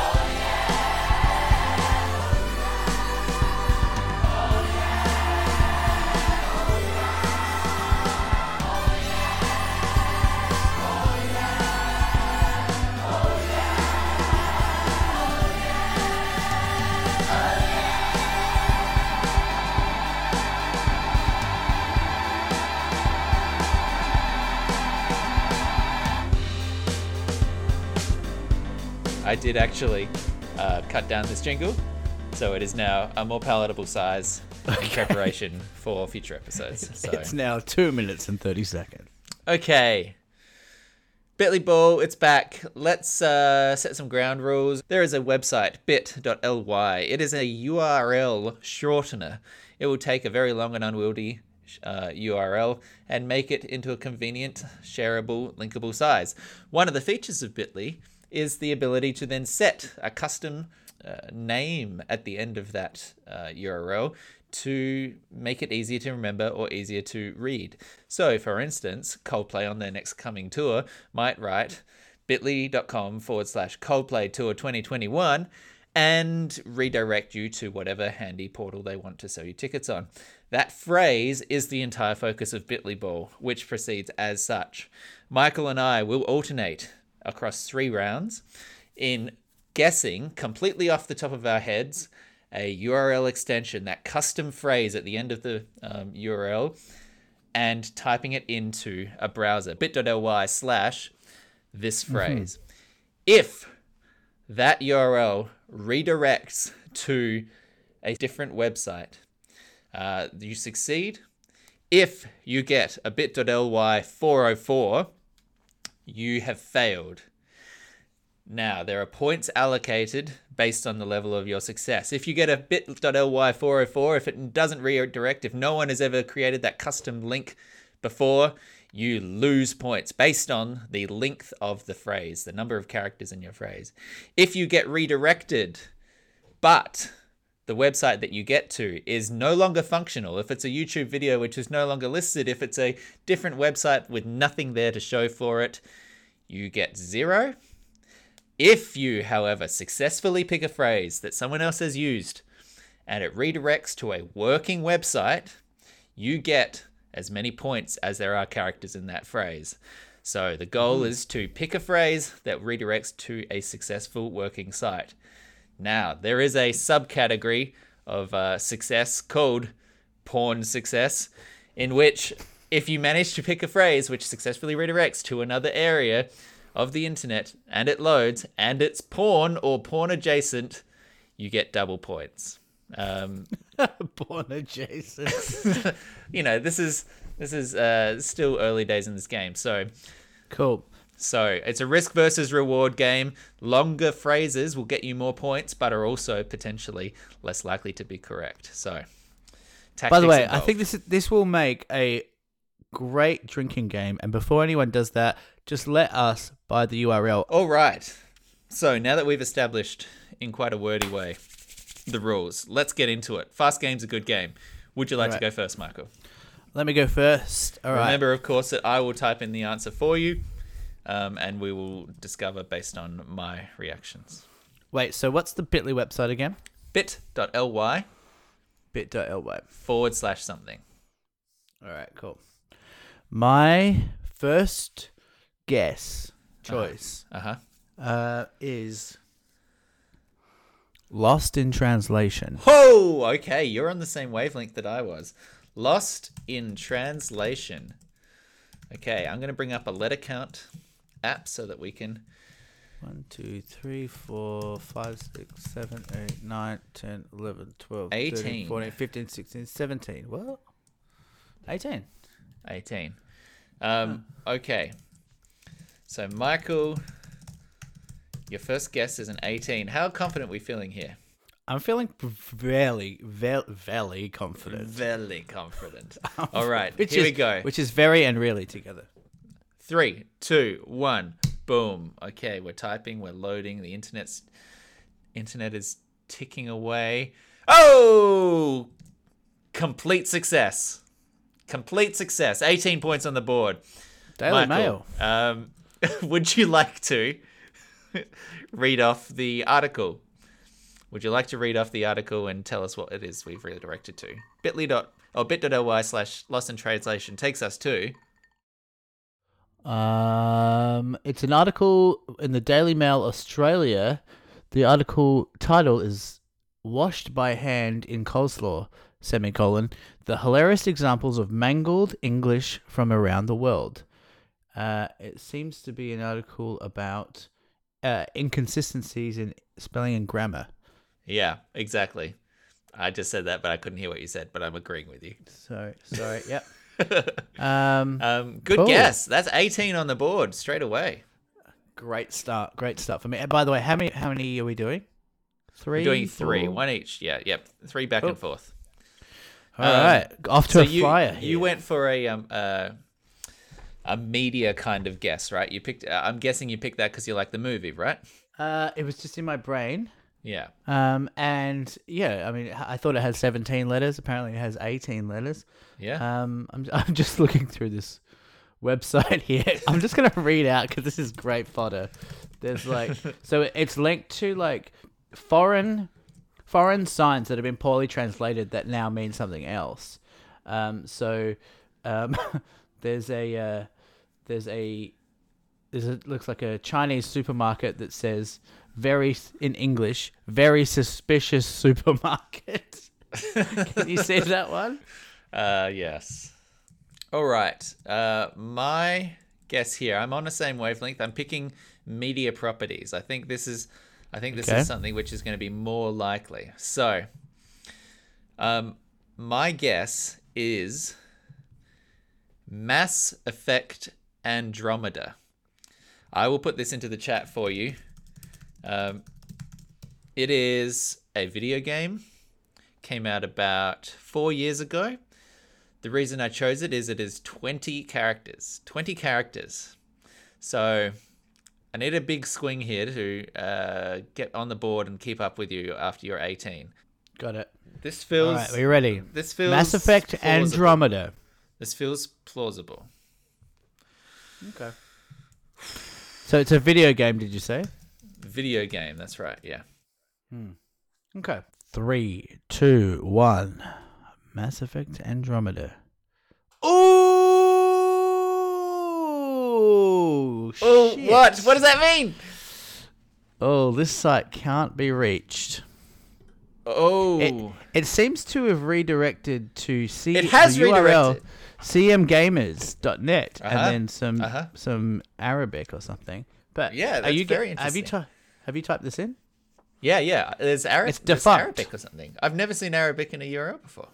I did actually uh, cut down this jingle, so it is now a more palatable size in preparation for future episodes. So. It's now two minutes and thirty seconds. Okay. Bitly Ball, it's back. Let's uh, set some ground rules. There is a website, bit.ly. It is a URL shortener. It will take a very long and unwieldy uh, URL and make it into a convenient, shareable, linkable size. One of the features of Bitly is the ability to then set a custom uh, name at the end of that uh, URL to make it easier to remember or easier to read. So, for instance, Coldplay on their next coming tour might write bit.ly.com forward slash Coldplay Tour 2021 and redirect you to whatever handy portal they want to sell you tickets on. That phrase is the entire focus of Bitly Ball, which proceeds as such. Michael and I will alternate across three rounds in guessing completely off the top of our heads a URL extension, that custom phrase at the end of the um, URL, and typing it into a browser bit.ly slash this phrase. If that URL redirects to a different website, uh, you succeed. If you get a bit.ly 404, you have failed. Now, there are points allocated based on the level of your success. If you get a bit.ly 404, if it doesn't redirect, if no one has ever created that custom link before, you lose points based on the length of the phrase, the number of characters in your phrase. If you get redirected, but the website that you get to is no longer functional, if it's a YouTube video which is no longer listed, if it's a different website with nothing there to show for it, you get zero. If you, however, successfully pick a phrase that someone else has used and it redirects to a working website, you get as many points as there are characters in that phrase. So the goal hmm. is to pick a phrase that redirects to a successful working site. Now, there is a subcategory of uh, success called porn success, in which if you manage to pick a phrase which successfully redirects to another area of the internet and it loads and it's porn or porn adjacent, you get double points. Um, Porn adjacent. you know, this is this is uh, still early days in this game, so cool. So it's a risk versus reward game. Longer phrases will get you more points, but are also potentially less likely to be correct. So, By the way, I think this is, this will make a great drinking game. And before anyone does that, just let us buy the URL. All right. So now that we've established in quite a wordy way the rules, let's get into it. Fast game's a good game. Would you like to go first, Michael? Let me go first. All right. Remember, of course, that I will type in the answer for you, um, and we will discover based on my reactions. Wait. So what's the Bitly website again? bit.ly Bit.ly. forward slash something. All right. Cool. My first guess choice Uh huh. uh, is Lost in Translation. Oh, okay. You're on the same wavelength that I was. Lost in translation. Okay, I'm going to bring up a letter count app so that we can. One, two, three, four, five, six, seven, eight, nine, 10, 11, 12, 18. 13, 14, 15, 16, 17. What? 18. 18. Um, okay. So, Michael, your first guess is an 18. How confident are we feeling here? I'm feeling very, very, very confident. Very confident. All right, Which here is, we go. Which is very and really together. Three, two, one, boom. Okay, we're typing, we're loading. The internet's internet is ticking away. Oh, complete success! Complete success. 18 points on the board. Daily Michael, Mail. Um, would you like to read off the article? Would you like to read off the article and tell us what it is we've redirected to? Bitly dot or bit.ly slash lost in translation takes us to Um, it's an article in the Daily Mail Australia. The article title is "Washed by Hand in Coleslaw." Semicolon. The hilarious examples of mangled English from around the world. Uh, it seems to be an article about uh, inconsistencies in spelling and grammar. Yeah, exactly. I just said that, but I couldn't hear what you said. But I'm agreeing with you. So sorry. yep. Um, Um, good Cool. guess. That's 18 on the board straight away. great start. Great start for me. And by the way, how many how many are we doing? 3 We're doing three, four? one each. Yeah, yep, three back Cool. and forth. All Um, right, off to so a you flyer. you went for a um uh, a media kind of guess, right? You picked. Uh, I'm guessing you picked that because you like the movie, right? Uh, it was just in my brain. Yeah. Um, and yeah, I mean, I thought it had 17 letters. Apparently, it has 18 letters. Yeah. Um, I'm I'm just looking through this website here. I'm just gonna read out because this is great fodder. There's like, so it's linked to like foreign foreign signs that have been poorly translated that now mean something else. Um, so um, there's a uh, there's a there's a looks like a Chinese supermarket that says very in English very suspicious supermarket. Can you see that one? Uh, yes. All right. Uh, my guess here. I'm on the same wavelength. I'm picking media properties. I think this is. I think this Okay. is something which is going to be more likely. So, um, my guess is Mass Effect Andromeda. I will put this into the chat for you. Um, it is a video game. Came out about four years ago. The reason I chose it is it is 20 characters. 20 characters. So I need a big swing here to uh, get on the board and keep up with you after you're 18. Got it. This feels. All right, are you ready? This feels. Mass Effect plausible. Andromeda. This feels plausible. Okay. So it's a video game, did you say? Video game, that's right, yeah. Hmm. Okay. Three, two, one. Mass Effect Andromeda. Ooh! Oh, shit. what? What does that mean? Oh, this site can't be reached. Oh. It, it seems to have redirected to C. It has URL, redirected. cmgamers.net Uh-huh. and then some Uh-huh. some Arabic or something. But Yeah, are you very get- Have you interesting. ty- have you typed this in? Yeah, yeah. There's, Ara- It's defunct. Arabic or something. I've never seen Arabic in a URL before.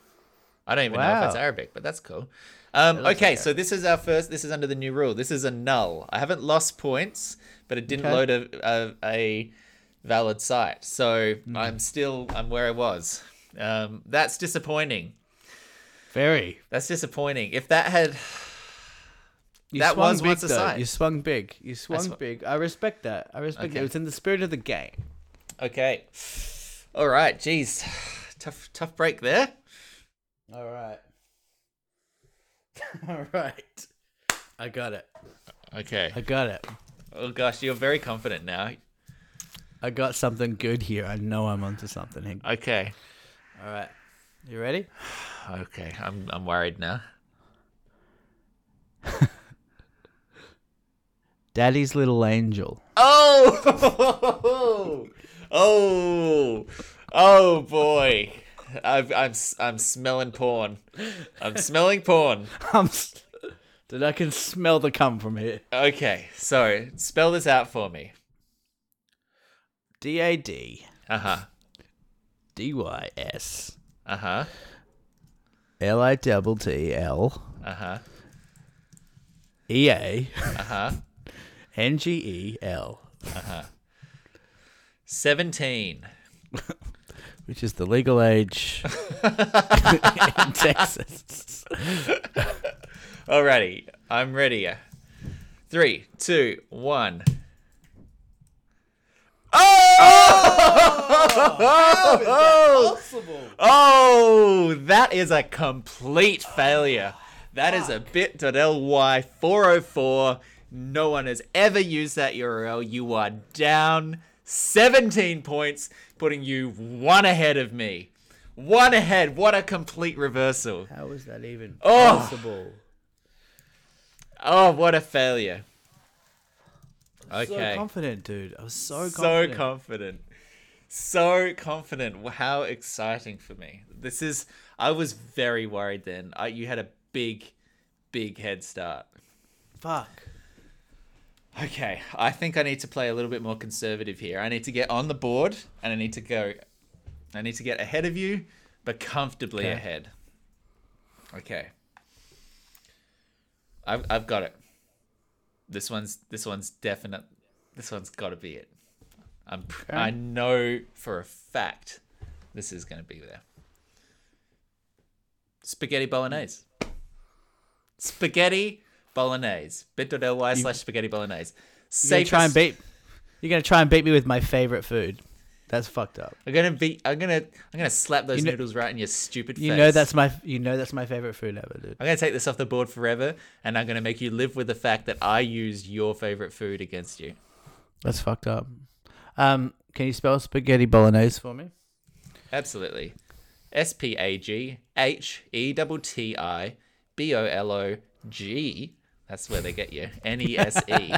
I don't even know if it's Arabic, but that's cool. Um, okay, like so this is our first. This is under the new rule. This is a null. I haven't lost points, but it didn't Okay. load a, a, a valid site. So Hmm. I'm still I'm where I was. Um, that's disappointing. Very. That's disappointing. If that had You That was big, once a though. site. You swung big. You swung sw- big. I respect that. I respect Okay. it. It's in the spirit of the game. okay, all right. Jeez, tough tough break there. All right. All right. I got it. Okay. I got it. Oh gosh, you're very confident now. I got something good here. I know I'm onto something. Okay. All right. You ready? Okay, I'm I'm worried now. Daddy's little angel. Oh, oh, oh boy! I've, I'm s- I'm smelling porn. I'm smelling porn. I'm. s- Dude, I can smell the cum from here. Okay, so spell this out for me. D A D Uh huh. D Y S Uh huh. L I double T L Uh huh. E A Uh huh. N G E L, Uh huh. Seventeen. which is the legal age in Texas. Alrighty, I'm ready. Three, two, one. Oh! Oh, oh that is a complete failure. That is a bit.ly 404. No one has ever used that URL. You are down 17 points, putting you one ahead of me. One ahead. What a complete reversal. How is that even Oh. possible? Oh, what a failure. So Okay. confident, dude. I was so so confident. confident. So confident. How exciting for me. This is I was very worried then. I, you had a big big head start. Fuck. Okay, I think I need to play a little bit more conservative here. I need to get on the board and I need to go I need to get ahead of you, but comfortably Okay. ahead. Okay. I've I've got it. This one's this one's definite this one's got to be it. I'm pr- I know for a fact this is going to be there. Spaghetti bolognese. Spaghetti bolognese. bit.ly slash spaghetti bolognese. You're gonna try and beat. You're gonna try and beat me with my favorite food. That's fucked up. I'm gonna beat. I'm gonna. I'm gonna slap those You know- noodles right in your stupid face. You know that's my. You know that's my favorite food ever, dude. I'm gonna take this off the board forever, and I'm gonna make you live with the fact that I used your favorite food against you. That's fucked up. Um, can you spell spaghetti bolognese for me? Absolutely. S P A G H E T T I B O L O G. That's where they get you. N E S E.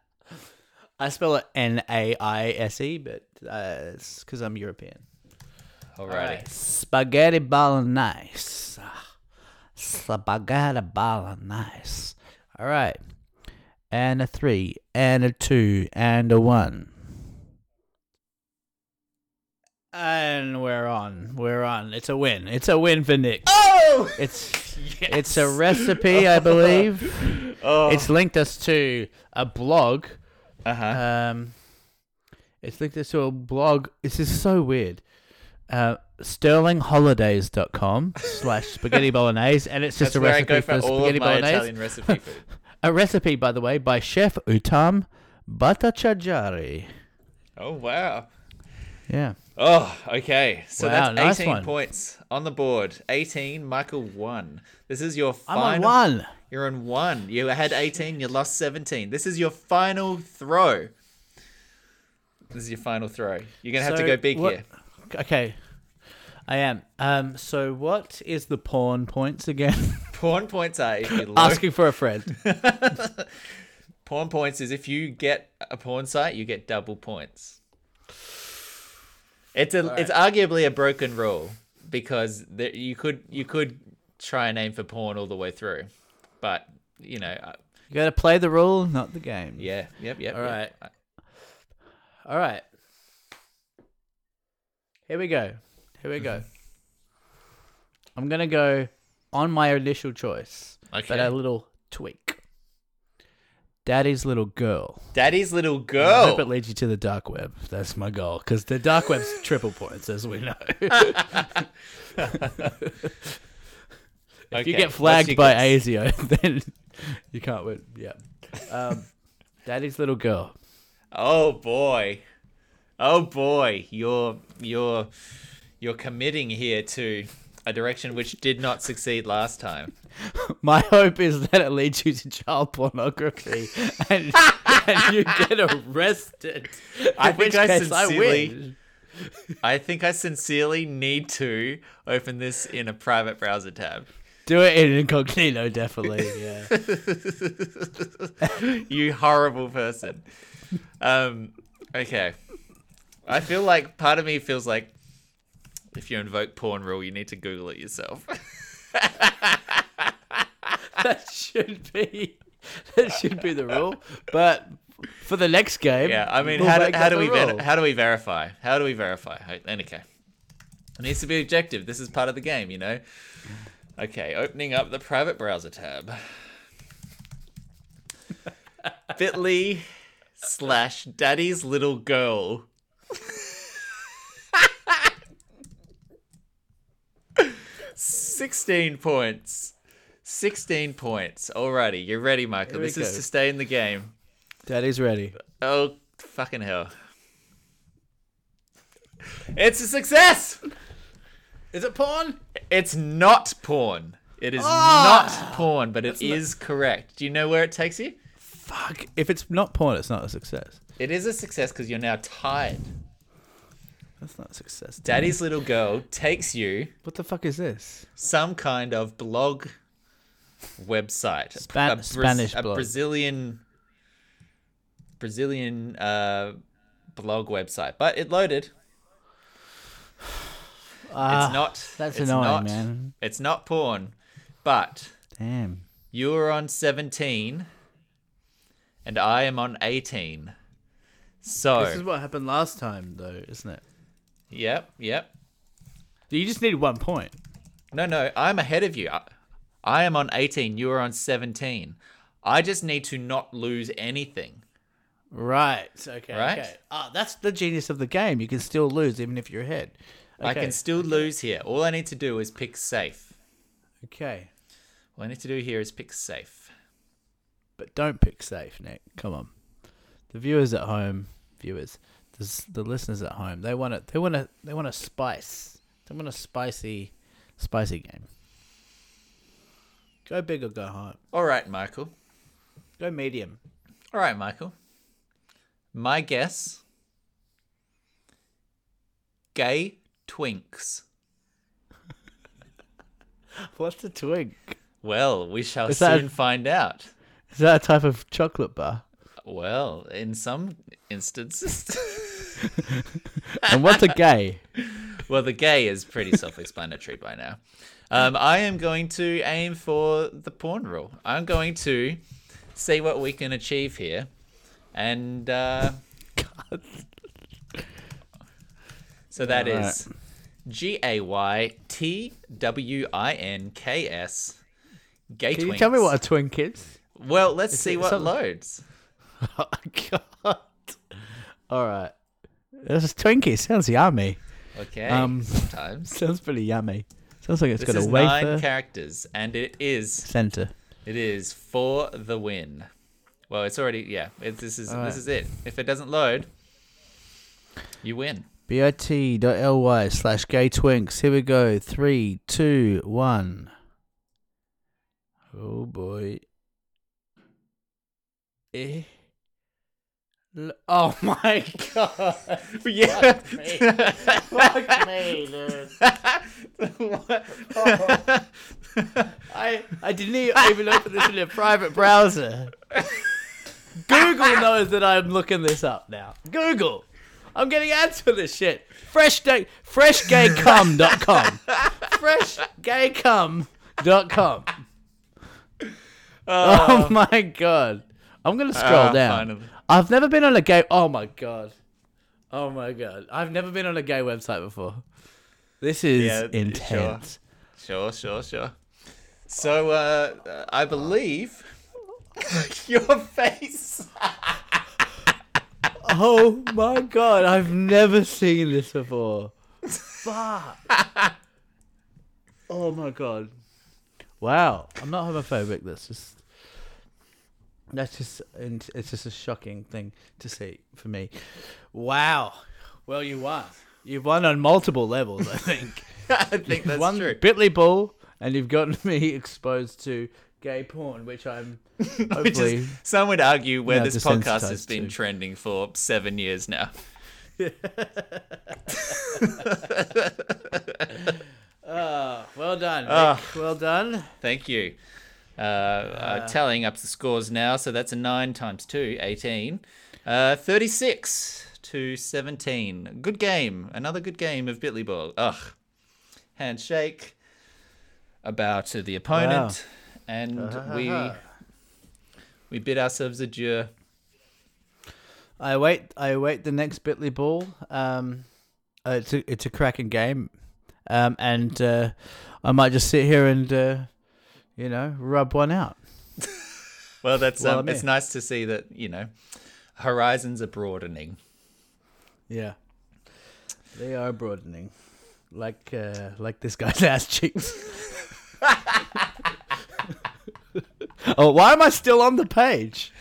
I spell it N A I S E, but uh, it's because I'm European. Alrighty. Spaghetti bolognese. Spaghetti bolognese. All right. And a three, and a two, and a one. And we're on. We're on. It's a win. It's a win for Nick. Oh! It's it's a recipe, I believe. Oh. It's linked us to a blog. Uh huh. Um, it's linked us to a blog. This is so weird. Uh, sterlingholidays.com slash spaghetti bolognese, and it's just That's a recipe for for spaghetti bolognese. Recipe. A recipe, by the way, by Chef Utam Bhattacharjee. Oh wow. Yeah. Oh, okay. So Wow, that's nice 18 one. points on the board. 18, Michael 1. This is your final. I'm on one. You're on 1. You had 18, you lost 17. This is your final throw. This is your final throw. You're going to have to go big what- here. Okay. I am. Um. So, what is the porn points again? Porn points are if you low. Asking for a friend. Porn points is if you get a porn site, you get double points. It's a it's arguably a broken rule because there, you could you could try and aim for porn all the way through, but you know, uh, You got to play the rule, not the game. yeah, yep, yep. All yep. right. All right. Here we go. Here we go. I'm gonna go on my initial choice, but Okay. a little tweak. Daddy's little girl. Daddy's little Girl. I hope it leads you to the dark web. That's my goal, because the dark web's triple points, as we know. if Okay, you get flagged by? ASIO, then you can't win. Yeah. Um, Daddy's little girl. Oh boy, oh boy, you're you're you're committing here to a direction which did not succeed last time. My hope is that it leads you to child pornography and, and you get arrested. I think I sincerely- win. I think I sincerely need to open this in a private browser tab. do it in incognito, definitely. Yeah. you horrible person. Um, okay. I feel like part of me feels like if you invoke porn rule, you need to Google it yourself. that should be that should be the rule. But for the next game, yeah, I mean, we'll how do, how do we ver- how do we verify? How do we verify? Okay, it needs to be objective. This is part of the game, you know. Okay, opening up the private browser tab. Bitly slash daddy's little girl. Sixteen points. Sixteen points. Alrighty, you're ready, Michael. This is to stay in the game. Daddy's ready. Oh, fucking hell. It's a success! Is it porn? It's not porn. It is ah! not porn, but it is correct. Do you know where it takes you? Fuck. If it's not porn, it's not a success. It is a success because you're now tied. That's not success. Daddy's little girl takes you What the fuck is this? some kind of blog website. A- Span- a, Braz- Spanish a blog. Brazilian Brazilian uh, blog website. But it loaded. Ah, it's not that's it's annoying, not, man. It's not porn. But Damn. you are on 17 and I am on 18. So, This is what happened last time, though, isn't it? Yep, yep. You just need one point. No, no, I'm ahead of you. I, I am on 18. You are on 17. I just need to not lose anything. Right. Okay. Right? Okay. Ah, that's the genius of the game. You can still lose even if you're ahead. Okay. I can still lose here. All I need to do is pick safe. Okay. All I need to do here is pick safe. But don't pick safe, Nick. Come on. The viewers at home, viewers, the, the listeners at home, they want it. They want to. They want a spice. They want a spicy, spicy game. Go big or go home. All right, Michael. Go medium. All right, Michael. My guess gay twinks. What's a twink? Well, we shall Is that- soon find out. Is that a type of chocolate bar? Well, in some instances. And what's a gay? well, the gay is pretty self explanatory by now. Um, I am going to aim for the porn rule. I'm going to see what we can achieve here. And. Uh, so that Alright. is G A Y T W I N K S. Gay Can you tell me what a twink is? Well, let's see what something- loads. Oh God! All right, this is Twinkie. Sounds yummy. Okay. Um, sometimes. Sounds pretty yummy. Sounds like it's This got is a nine wafer characters, and it is center. it is for the win. Well, it's already yeah. It, this is this is it. If it doesn't load, you win. bit.ly slash gay twinks. Here we go. Three, two, one. Oh boy. Eh. L- Oh my god. Yeah. Fuck me, dude. I I didn't even open this in a private browser. Google knows that I'm looking this up now. Google. I'm getting ads for this shit. Fresh day, freshgaycum.com. Freshgaycum.com. Oh my god. I'm going to scroll Ah, down. finally. I've never been on a gay Oh my god. Oh my god. I've never been on a gay website before. This is Yeah, sure. intense. Sure, sure, sure. So uh, I believe your face. Oh my god, I've never seen this before. Fuck. Oh my god. Wow, I'm not homophobic. That's just that's just it's just a shocking thing to see for me. Wow. Well, you won. You've won on multiple levels, I think. I think You've that's won true. Bitly Ball, and you've gotten me exposed to gay porn, which I'm Which hopefully. is, some would argue where this podcast has been to. trending for seven years now. Ah, well done. Ah. well done. Thank you. Uh, uh, tallying up the scores now, so that's a 9 times 2, 18. Uh, 36 to 17. Good game. Another good game of Bitly Ball. Ugh. Handshake. A bow to the opponent. And we we bid ourselves adieu. I wait. I await the next Bitly Ball. Um, uh, it's a it's a cracking game, um, and uh, I might just sit here and uh, you know rub one out. Well, that's um, it's nice to see that, you know, horizons are broadening. Yeah, they are broadening, like uh, like this guy's ass cheeks. oh, why am I still on the page?